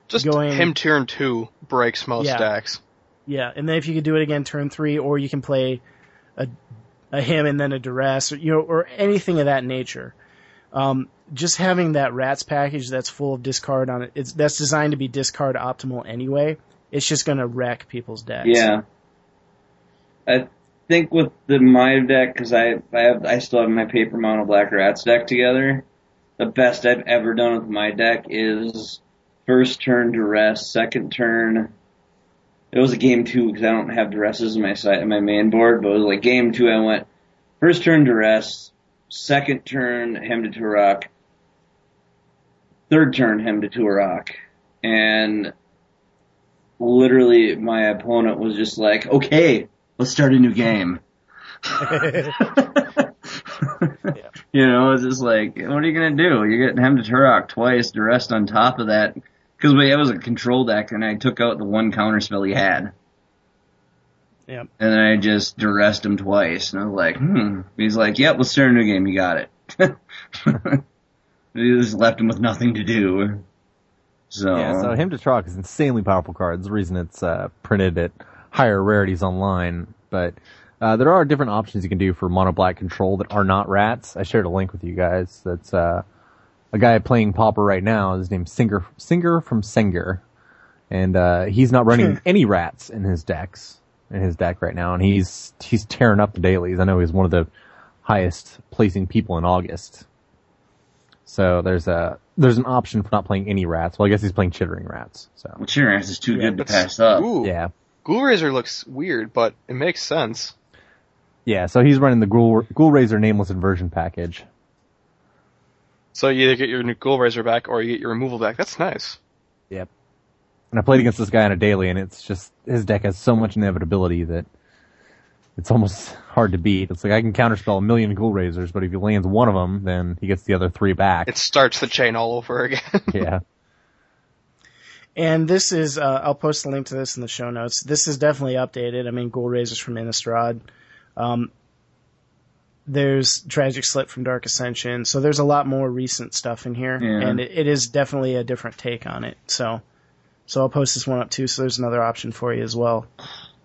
Just going- him turn two breaks most Yeah. decks. Yeah, and then if you could do it again turn three, or you can play a a him and then a duress, or you know, or anything of that nature. Um, just having that rats package that's full of discard on it, it's that's designed to be discard optimal anyway. It's just gonna wreck people's decks. Yeah. I think with the my deck, because I I have I still have my paper mono black rats deck together. The best I've ever done with my deck is first turn duress, second turn. It was a game two because I don't have duresses in my site in my main board, but it was like game two. I went first turn duress, second turn Hymn to Tourach, third turn Hymn to Tourach, and literally my opponent was just like, okay, let's start a new game. You know, it's just like, what are you gonna do? You're getting Hymn to Tourach twice, rest on top of that. Cause it was a control deck and I took out the one counter spell he had. Yep. And then I just duressed him twice and I was like, hmm. He's like, yep, let's start a new game, you got it. he just left him with nothing to do. So, Yeah, so Hymn to Tourach is insanely powerful card. It's the reason it's uh, printed at higher rarities online. But uh, there are different options you can do for mono black control that are not rats. I shared a link with you guys. That's uh, a guy playing Pauper right now. His name's Singer Singer from Singer, and uh, he's not running any rats in his decks in his deck right now, and he's he's tearing up the dailies. I know he's one of the highest placing people in August. So there's a there's an option for not playing any rats. Well, I guess he's playing chittering rats. So well, Chirance is too Yeah, good to pass up. Ooh, yeah, Ghoulraiser looks weird, but it makes sense. yeah. So he's running the Ghoul Ghoulraiser Nameless Inversion package. So you either get your new Ghoulraiser back or you get your removal back. That's nice. Yep. And I played against this guy on a daily, and it's just his deck has so much inevitability that it's almost hard to beat. It's like I can counterspell a million Ghoulraisers, but if he lands one of them, then he gets the other three back. It starts the chain all over again. yeah. And this is, uh, I'll post a link to this in the show notes. This is definitely updated. I mean, Ghoulraisers from Innistrad. Um, there's Tragic Slip from Dark Ascension. So there's a lot more recent stuff in here. Yeah. And it, it is definitely a different take on it. So, so I'll post this one up too. So there's another option for you as well.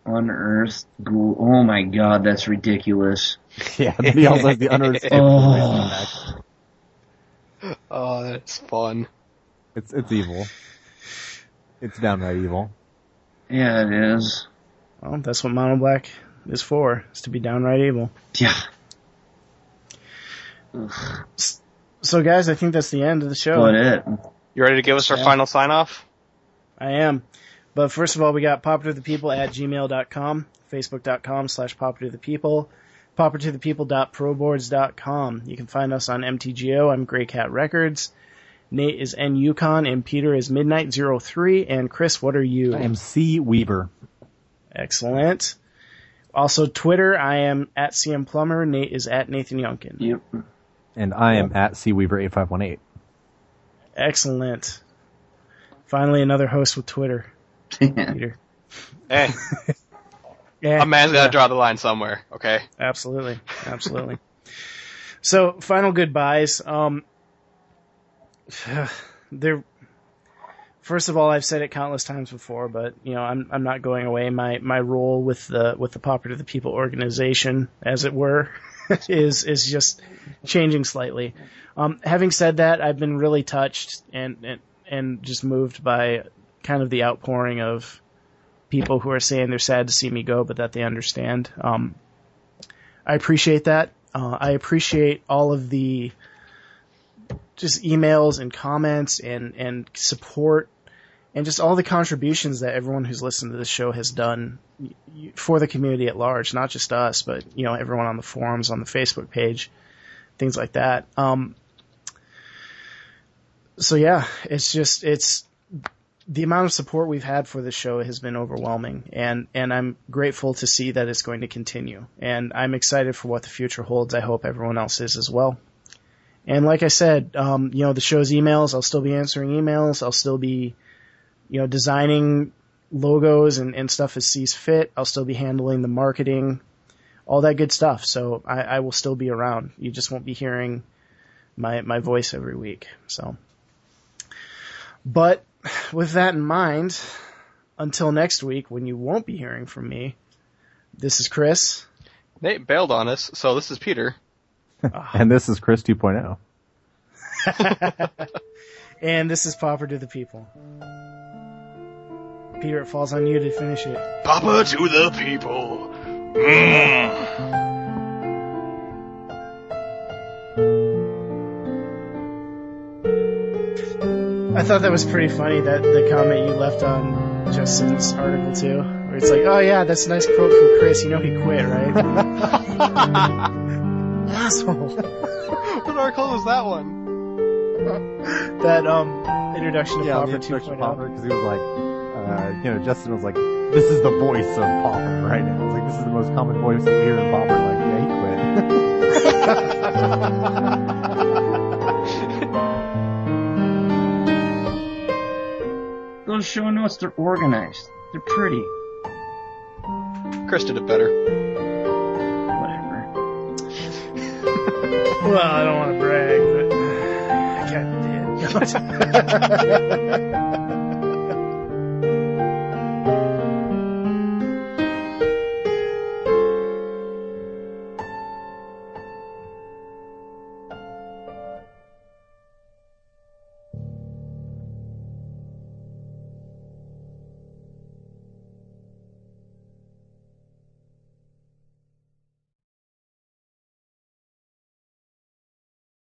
Unearthed ghoul. Oh my god, that's ridiculous. Yeah, then he also has the unearthed Oh. Oh, that's fun. It's it's evil. It's downright evil. Yeah, it is. Well, that's what Mono Black is for, is to be downright evil. Yeah. So guys, I think that's the end of the show. What it? You ready to give us our Yeah. final sign off? I am. But first of all, we got pauper to the people at gmail.com, facebook.com slash paupertothepeople, paupertothepeople.proboards.com. You can find us on MTGO. I'm Grey Cat Records. Nate is N Yukon and Peter is Midnight Zero Three. And Chris, what are you? I am C Weaver. Excellent. Also Twitter, I am at CM Plummer. Nate is at Nathan Youngkin. Yep. And I am at C Weaver eight five one eight. Excellent. Finally, another host with Twitter. Peter. Hey, Yeah, a man's gotta draw the line somewhere, okay? Absolutely, absolutely. so, final goodbyes. Um, there. First of all, I've said it countless times before, but you know, I'm I'm not going away. My my role with the with the Pauper to the People organization, as it were, is is just changing slightly. Um, having said that, I've been really touched and and and just moved by kind of the outpouring of people who are saying they're sad to see me go, but that they understand. Um, I appreciate that. Uh, I appreciate all of the just emails and comments and, and support and just all the contributions that everyone who's listened to this show has done for the community at large, not just us, but, you know, everyone on the forums, on the Facebook page, things like that. Um, so yeah, it's just, it's, the amount of support we've had for this show has been overwhelming. And and I'm grateful to see that it's going to continue. And I'm excited for what the future holds. I hope everyone else is as well. And like I said um, you know the show's emails I'll still be answering emails. I'll still be you know designing logos and, and stuff as sees fit I'll still be handling the marketing all that good stuff so I, I will still be around you just won't be hearing my my voice every week so but with that in mind, until next week when you won't be hearing from me, this is Chris. Nate bailed on us, so this is Peter. And this is Chris oh. 2.0. And this is Pauper to the People. Peter, it falls on you to finish it. Papa to the people. Mm. I thought that was pretty funny that the comment you left on Justin's article too, where it's like, "Oh yeah, that's a nice quote from Chris. You know he quit, right?" Asshole. What article was that one? That um introduction to Yeah, Pauper the introduction 2.0. Because he was like, uh, you know, Justin was like, this is the voice of Pauper right now. It's like, this is the most common voice that we hear in Pauper. Like, yeah, he quit. Those show notes, they're organized. They're pretty. Chris did it better. Whatever. Well, I don't want to brag, but I kind of did.